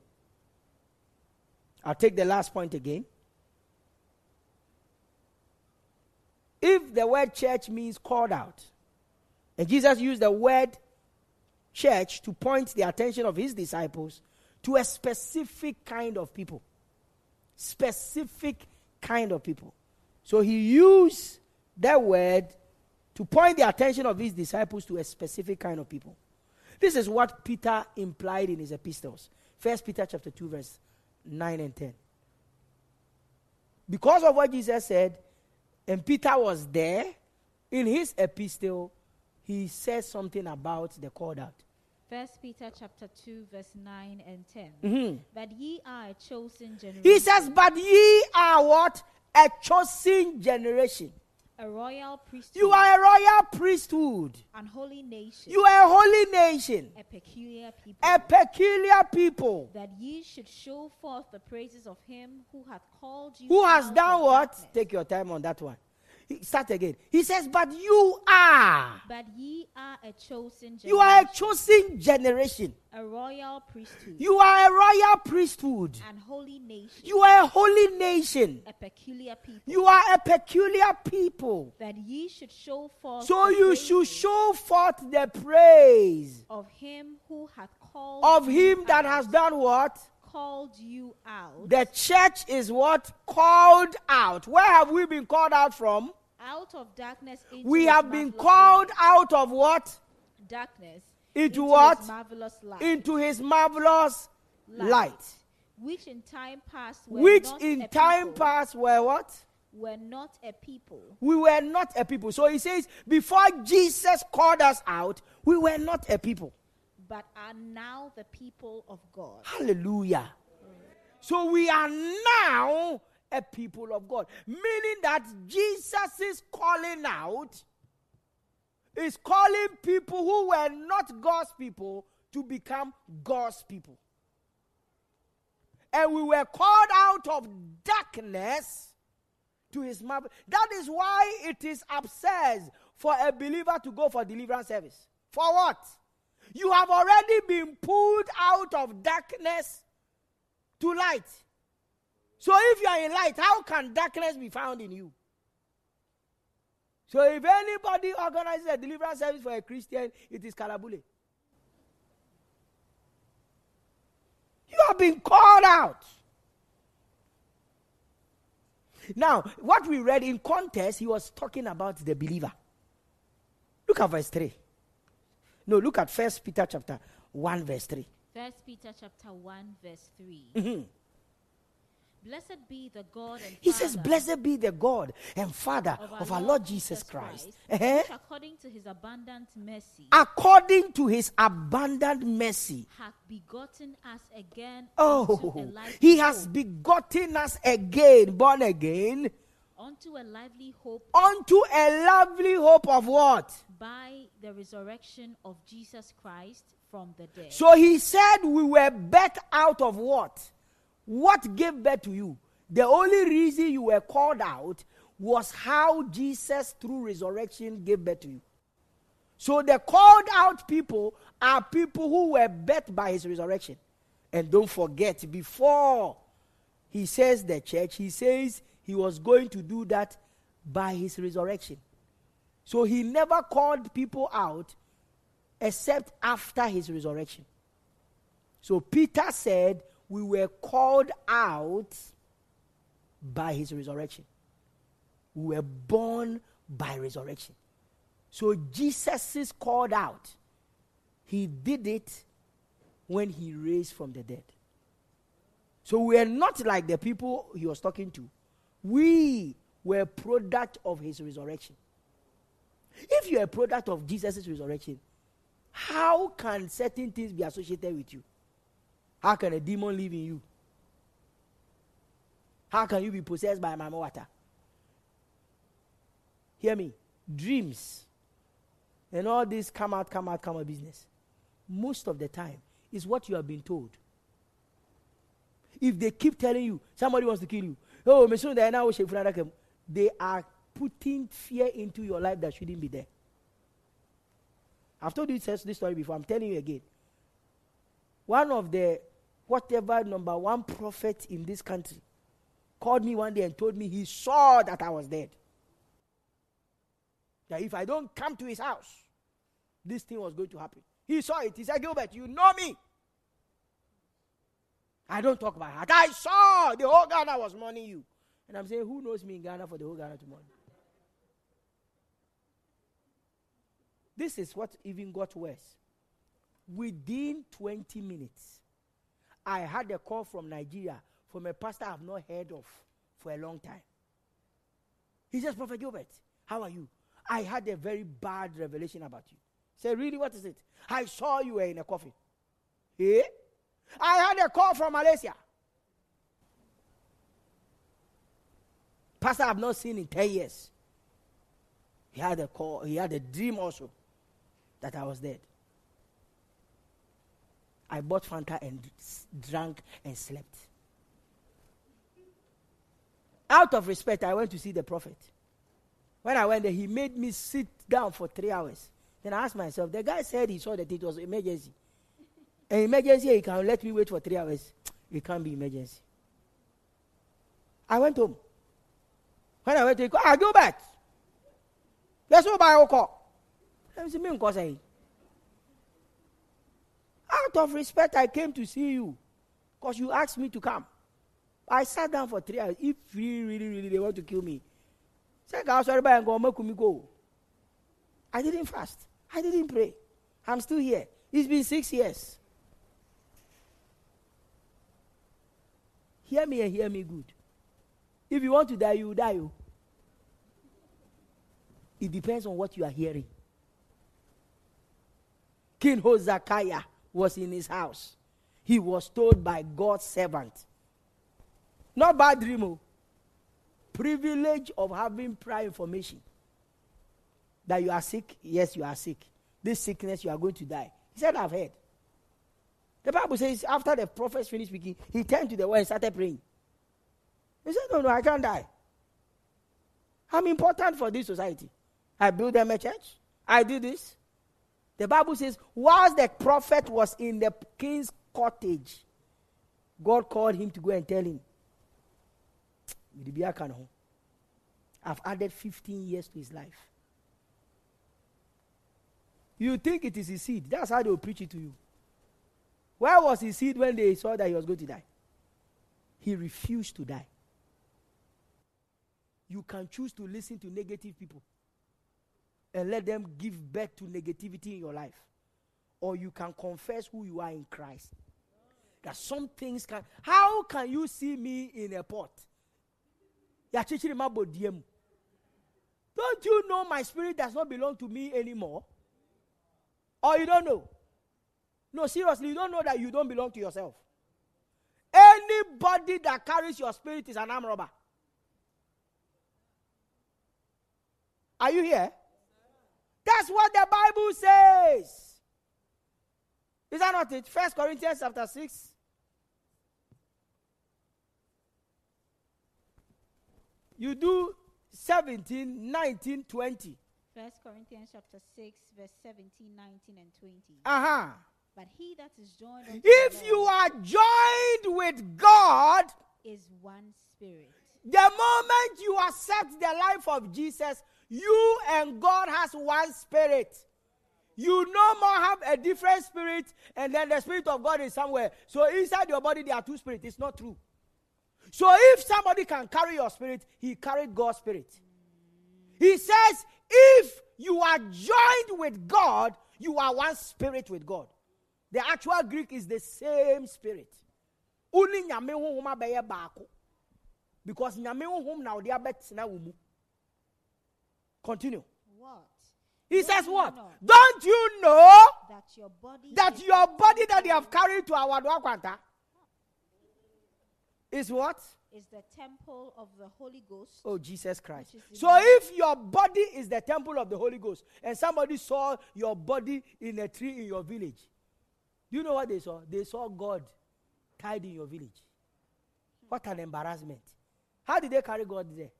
I'll take the last point again. If the word church means called out, and Jesus used the word church to point the attention of his disciples to a specific kind of people. Specific kind of people. So he used that word to point the attention of his disciples to a specific kind of people. This is what Peter implied in his epistles. First Peter chapter 2 verse 9 and 10. Because of what Jesus said, and Peter was there, in his epistle, he says something about the called out. First Peter chapter 2 verse 9 and 10. Mm-hmm. But ye are a chosen generation. He says, But ye are what? A chosen generation. A royal priesthood. You are a royal priesthood. an holy nation. You are a holy nation. a peculiar people. A peculiar people. that ye should show forth the praises of him who hath called you. Who has done what? darkness. Take your time on that one. He- Start again. He says, But you are. But ye are a chosen generation. You are a chosen generation. a royal priesthood. You are a royal priesthood. an holy nation. You are a holy nation. a peculiar people. You are a peculiar people. that ye should show forth. So the you should show forth the praise of him who hath called of him that out, has done what? Called you out The church is what? Called out. Where have we been called out from? out of darkness into We have been called light. out of what? darkness Into his what? marvelous light, Into his marvelous light. which in time past were Which in time people, past were what? were not a people We were not a people. So he says, before Jesus called us out, we were not a people. But are now the people of God. Hallelujah. So we are now a people of God. Meaning that Jesus is calling out, is calling people who were not God's people to become God's people. And we were called out of darkness to his marvel. That is why it is absurd for a believer to go for deliverance service. For what? You have already been pulled out of darkness to light. So if you are in light, how can darkness be found in you? So if anybody organizes a deliverance service for a Christian, it is Kalabule. You have been called out. Now, what we read in context, he was talking about the believer. Look at verse 3. No, look at First Peter chapter 1, verse 3. First Peter chapter 1 verse 3. Mhm. Blessed be the God and He Father says, Blessed be the God and Father of our, Lord Jesus Christ. Uh-huh. which according to his abundant mercy According to his abundant mercy. hath begotten us again Oh, he has hope, begotten us again, born again, unto a lively hope unto a lovely hope of what? by the resurrection of Jesus Christ from the dead. So he said we were birthed out of what? What gave birth to you? The only reason you were called out was how Jesus, through resurrection, gave birth to you. So the called out people are people who were birthed by his resurrection. And don't forget, before he says the church, he says he was going to do that by his resurrection. So he never called people out except after his resurrection. So Peter said, We were called out by his resurrection. We were born by resurrection. So Jesus is called out. He did it when he raised from the dead. So we are not like the people he was talking to. We were product of his resurrection. If you're a product of Jesus' resurrection, how can certain things be associated with you? How can a demon live in you? How can you be possessed by mama water? Hear me. Dreams and all this come out, come out, come out business. Most of the time is what you have been told. If they keep telling you somebody wants to kill you, oh, Mr. Diana, we should find out," they are putting fear into your life that shouldn't be there. I've told you this, this story before. I'm telling you again. One of the whatever number one prophet in this country called me one day and told me he saw that I was dead. That if I don't come to his house, this thing was going to happen. He saw it. He said, Gilbert, you know me. I don't talk about heart. I saw the whole Ghana was mourning you. And I'm saying, who knows me in Ghana for the whole Ghana to mourn? This is what even got worse. Within 20 minutes, I had a call from Nigeria from a pastor I've not heard of for a long time. He says, Prophet Gilbert, how are you? I had a very bad revelation about you. Say, really, what is it? I saw you were in a coffin. Eh? I had a call from Malaysia. Pastor I've not seen in 10 years. He had a call, he had a dream also that I was dead. I bought Fanta and drank and slept. Out of respect, I went to see the prophet. When I went there, he made me sit down for three hours. Then I asked myself, the guy said he saw that it was emergency. An emergency, he can let me wait for three hours. It can't be emergency. I went home. When I went to him, ah, Gilbert. Let's go buy a call. I said, me say. Out of respect, I came to see you because you asked me to come. I sat down for three hours. If really, really, really they want to kill me, say, God, sorry, and go, make me go. I didn't fast. I didn't pray. I'm still here. It's been six years. Hear me and hear me good. If you want to die, you will die. Oh. It depends on what you are hearing. King Hezekiah was in his house. He was told by God's servant. Not bad dream. Oh. Privilege of having prior information. That you are sick. Yes, you are sick. This sickness, you are going to die. He said, I've heard. The Bible says after the prophets finished speaking, he turned to the wall and started praying. He said, No, no, I can't die. I'm important for this society. I built them a church. I did this. The Bible says, whilst the prophet was in the king's cottage, God called him to go and tell him, I've added 15 years to his life. You think it is his seed. That's how they will preach it to you. Where was his seed when they saw that he was going to die? He refused to die. You can choose to listen to negative people and let them give birth to negativity in your life. Or you can confess who you are in Christ. That some things can. How can you see me in a pot? Don't you know my spirit does not belong to me anymore? Or you don't know? No, seriously, you don't know that you don't belong to yourself. Anybody that carries your spirit is an arm robber. Are you here? That's what the Bible says. Is that not it? First Corinthians chapter 6. You do 17, 19, 20. First Corinthians chapter 6, verse 17, 19, and 20. Uh-huh. But he that is joined If you are joined with God is one spirit. The moment you accept the life of Jesus, you and God has one spirit. You no more have a different spirit, and then the spirit of God is somewhere. So inside your body, there are two spirits. It's not true. So if somebody can carry your spirit, he carried God's spirit. He says, if you are joined with God, you are one spirit with God. The actual Greek is the same spirit. Only because nyame na ɔde abɛtena wo mu Continue. What? He Don't says what? Know Don't you know that your body that your body that you have carried to our Quanta is what? Is the temple of the Holy Ghost. Oh, Jesus Christ. So if your body is the temple of the Holy Ghost and somebody saw your body in a tree in your village, do you know what they saw? They saw God tied in your village. What an embarrassment. How did they carry God there?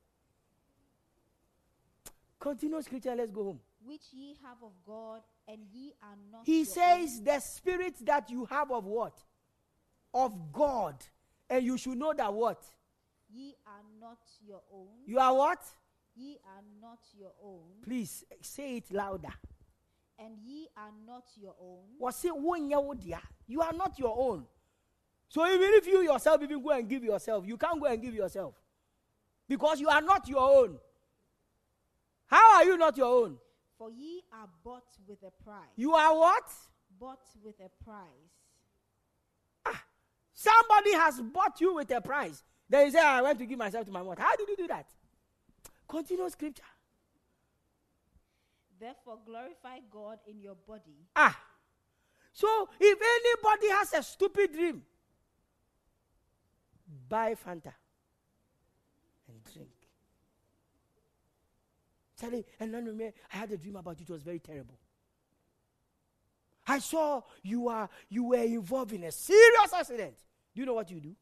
Continue scripture, let's go home. Which ye have of God, and ye are not. He says, own. The spirit that you have of what? Of God. And you should know that what? Ye are not your own. You are what? Ye are not your own. Please say it louder. And ye are not your own. It one You are not your own. So even if you yourself even go and give yourself, you can't go and give yourself. Because you are not your own. How are you not your own? For ye are bought with a price. You are what? Bought with a price. Ah, somebody has bought you with a price. Then you say, ah, I went to give myself to my mother. How did you do that? Continue scripture. Therefore, glorify God in your body. Ah. So if anybody has a stupid dream, buy Fanta and drink. Charlie, and I had a dream about you. It was very terrible. I saw you are you were involved in a serious accident. Do you know what you do?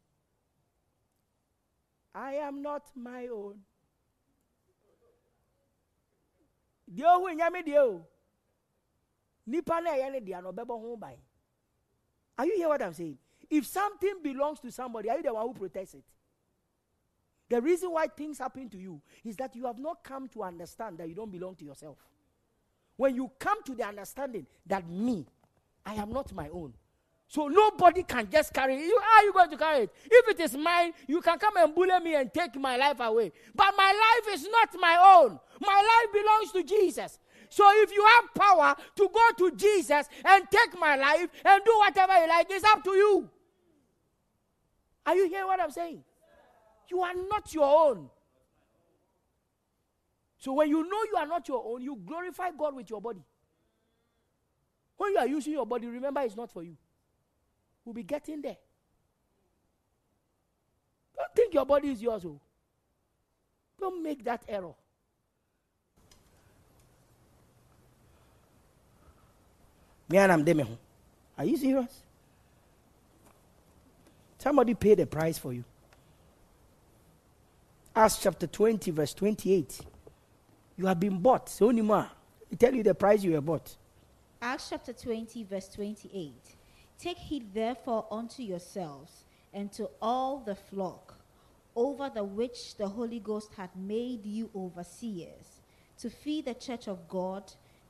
I am not my own. Deɛ ɔhu nyame deɛ o. Nipa na ɛyɛ ne deɛ no ɔbɛbɔ ho ban. Are you hear what i'm saying? If something belongs to somebody are you the one who protects it? The reason why things happen to you is that you have not come to understand that you don't belong to yourself. When you come to the understanding that me i am not my own so nobody can just carry it. How are you going to carry it? If it is mine, you can come and bully me and take my life away. But my life is not my own. My life belongs to Jesus. So if you have power to go to Jesus and take my life and do whatever you like, it's up to you. Are you hearing what I'm saying? You are not your own. So when you know you are not your own, you glorify God with your body. When you are using your body, remember it's not for you. We'll be getting there. Don't think your body is yours. Oh. Don't make that error. Are you serious? Somebody paid a price for you. Acts chapter 20, verse 28. You have been bought. So. They tell you the price you were bought. Acts chapter 20, verse 28. Take heed therefore unto yourselves and to all the flock, over the which the Holy Ghost hath made you overseers, to feed the church of God,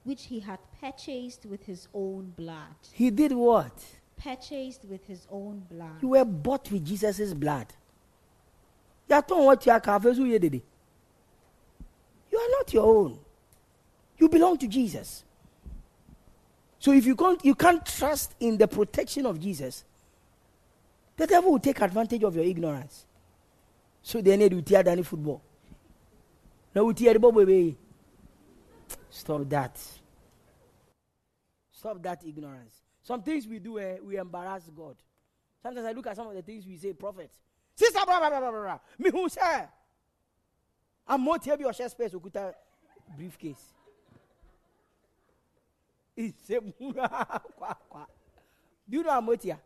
which he hath purchased with his own blood. He did what? Purchased with his own blood. You were bought with Jesus' blood. You are not your own. You belong to Jesus. So if you can't, you can't trust in the protection of Jesus, the devil will take advantage of your ignorance. So they need to tear down football. No, we tear the baby. Stop that. Stop that ignorance. Some things we do, eh, we embarrass God. Sometimes I look at some of the things we say, prophets. Sister, blah, blah, blah, blah, blah. Me who say? I'm more tell your chest space, okuta briefcase. Do you know Amotia?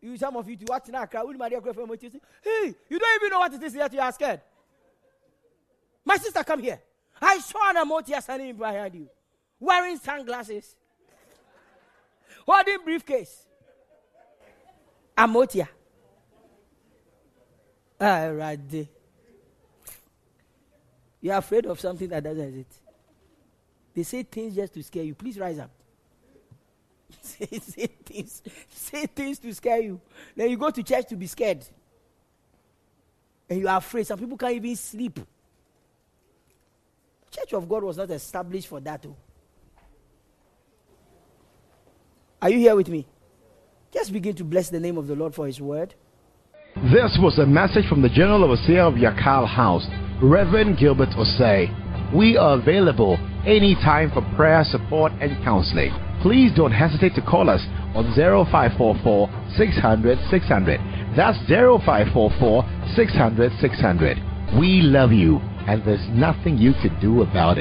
You some of you to watch now crowd my dear Amotia. Hey, you don't even know what it is that you are scared. My sister, come here. I saw an Amotia standing behind you, wearing sunglasses, holding briefcase. Amotia. Ah, right. You're afraid of something that doesn't exist. They say things just to scare you. Please rise up. [LAUGHS] say, say, things, say things to scare you. Then you go to church to be scared. And you are afraid. Some people can't even sleep. Church of God was not established for that. Oh. Are you here with me? Just begin to bless the name of the Lord for his word. This was a message from the General Overseer of Yakal House, Reverend Gilbert Osei. We are available anytime for prayer, support, and counseling. Please don't hesitate to call us on 0544 600 600. That's 0544 600 600. We love you, and there's nothing you can do about it.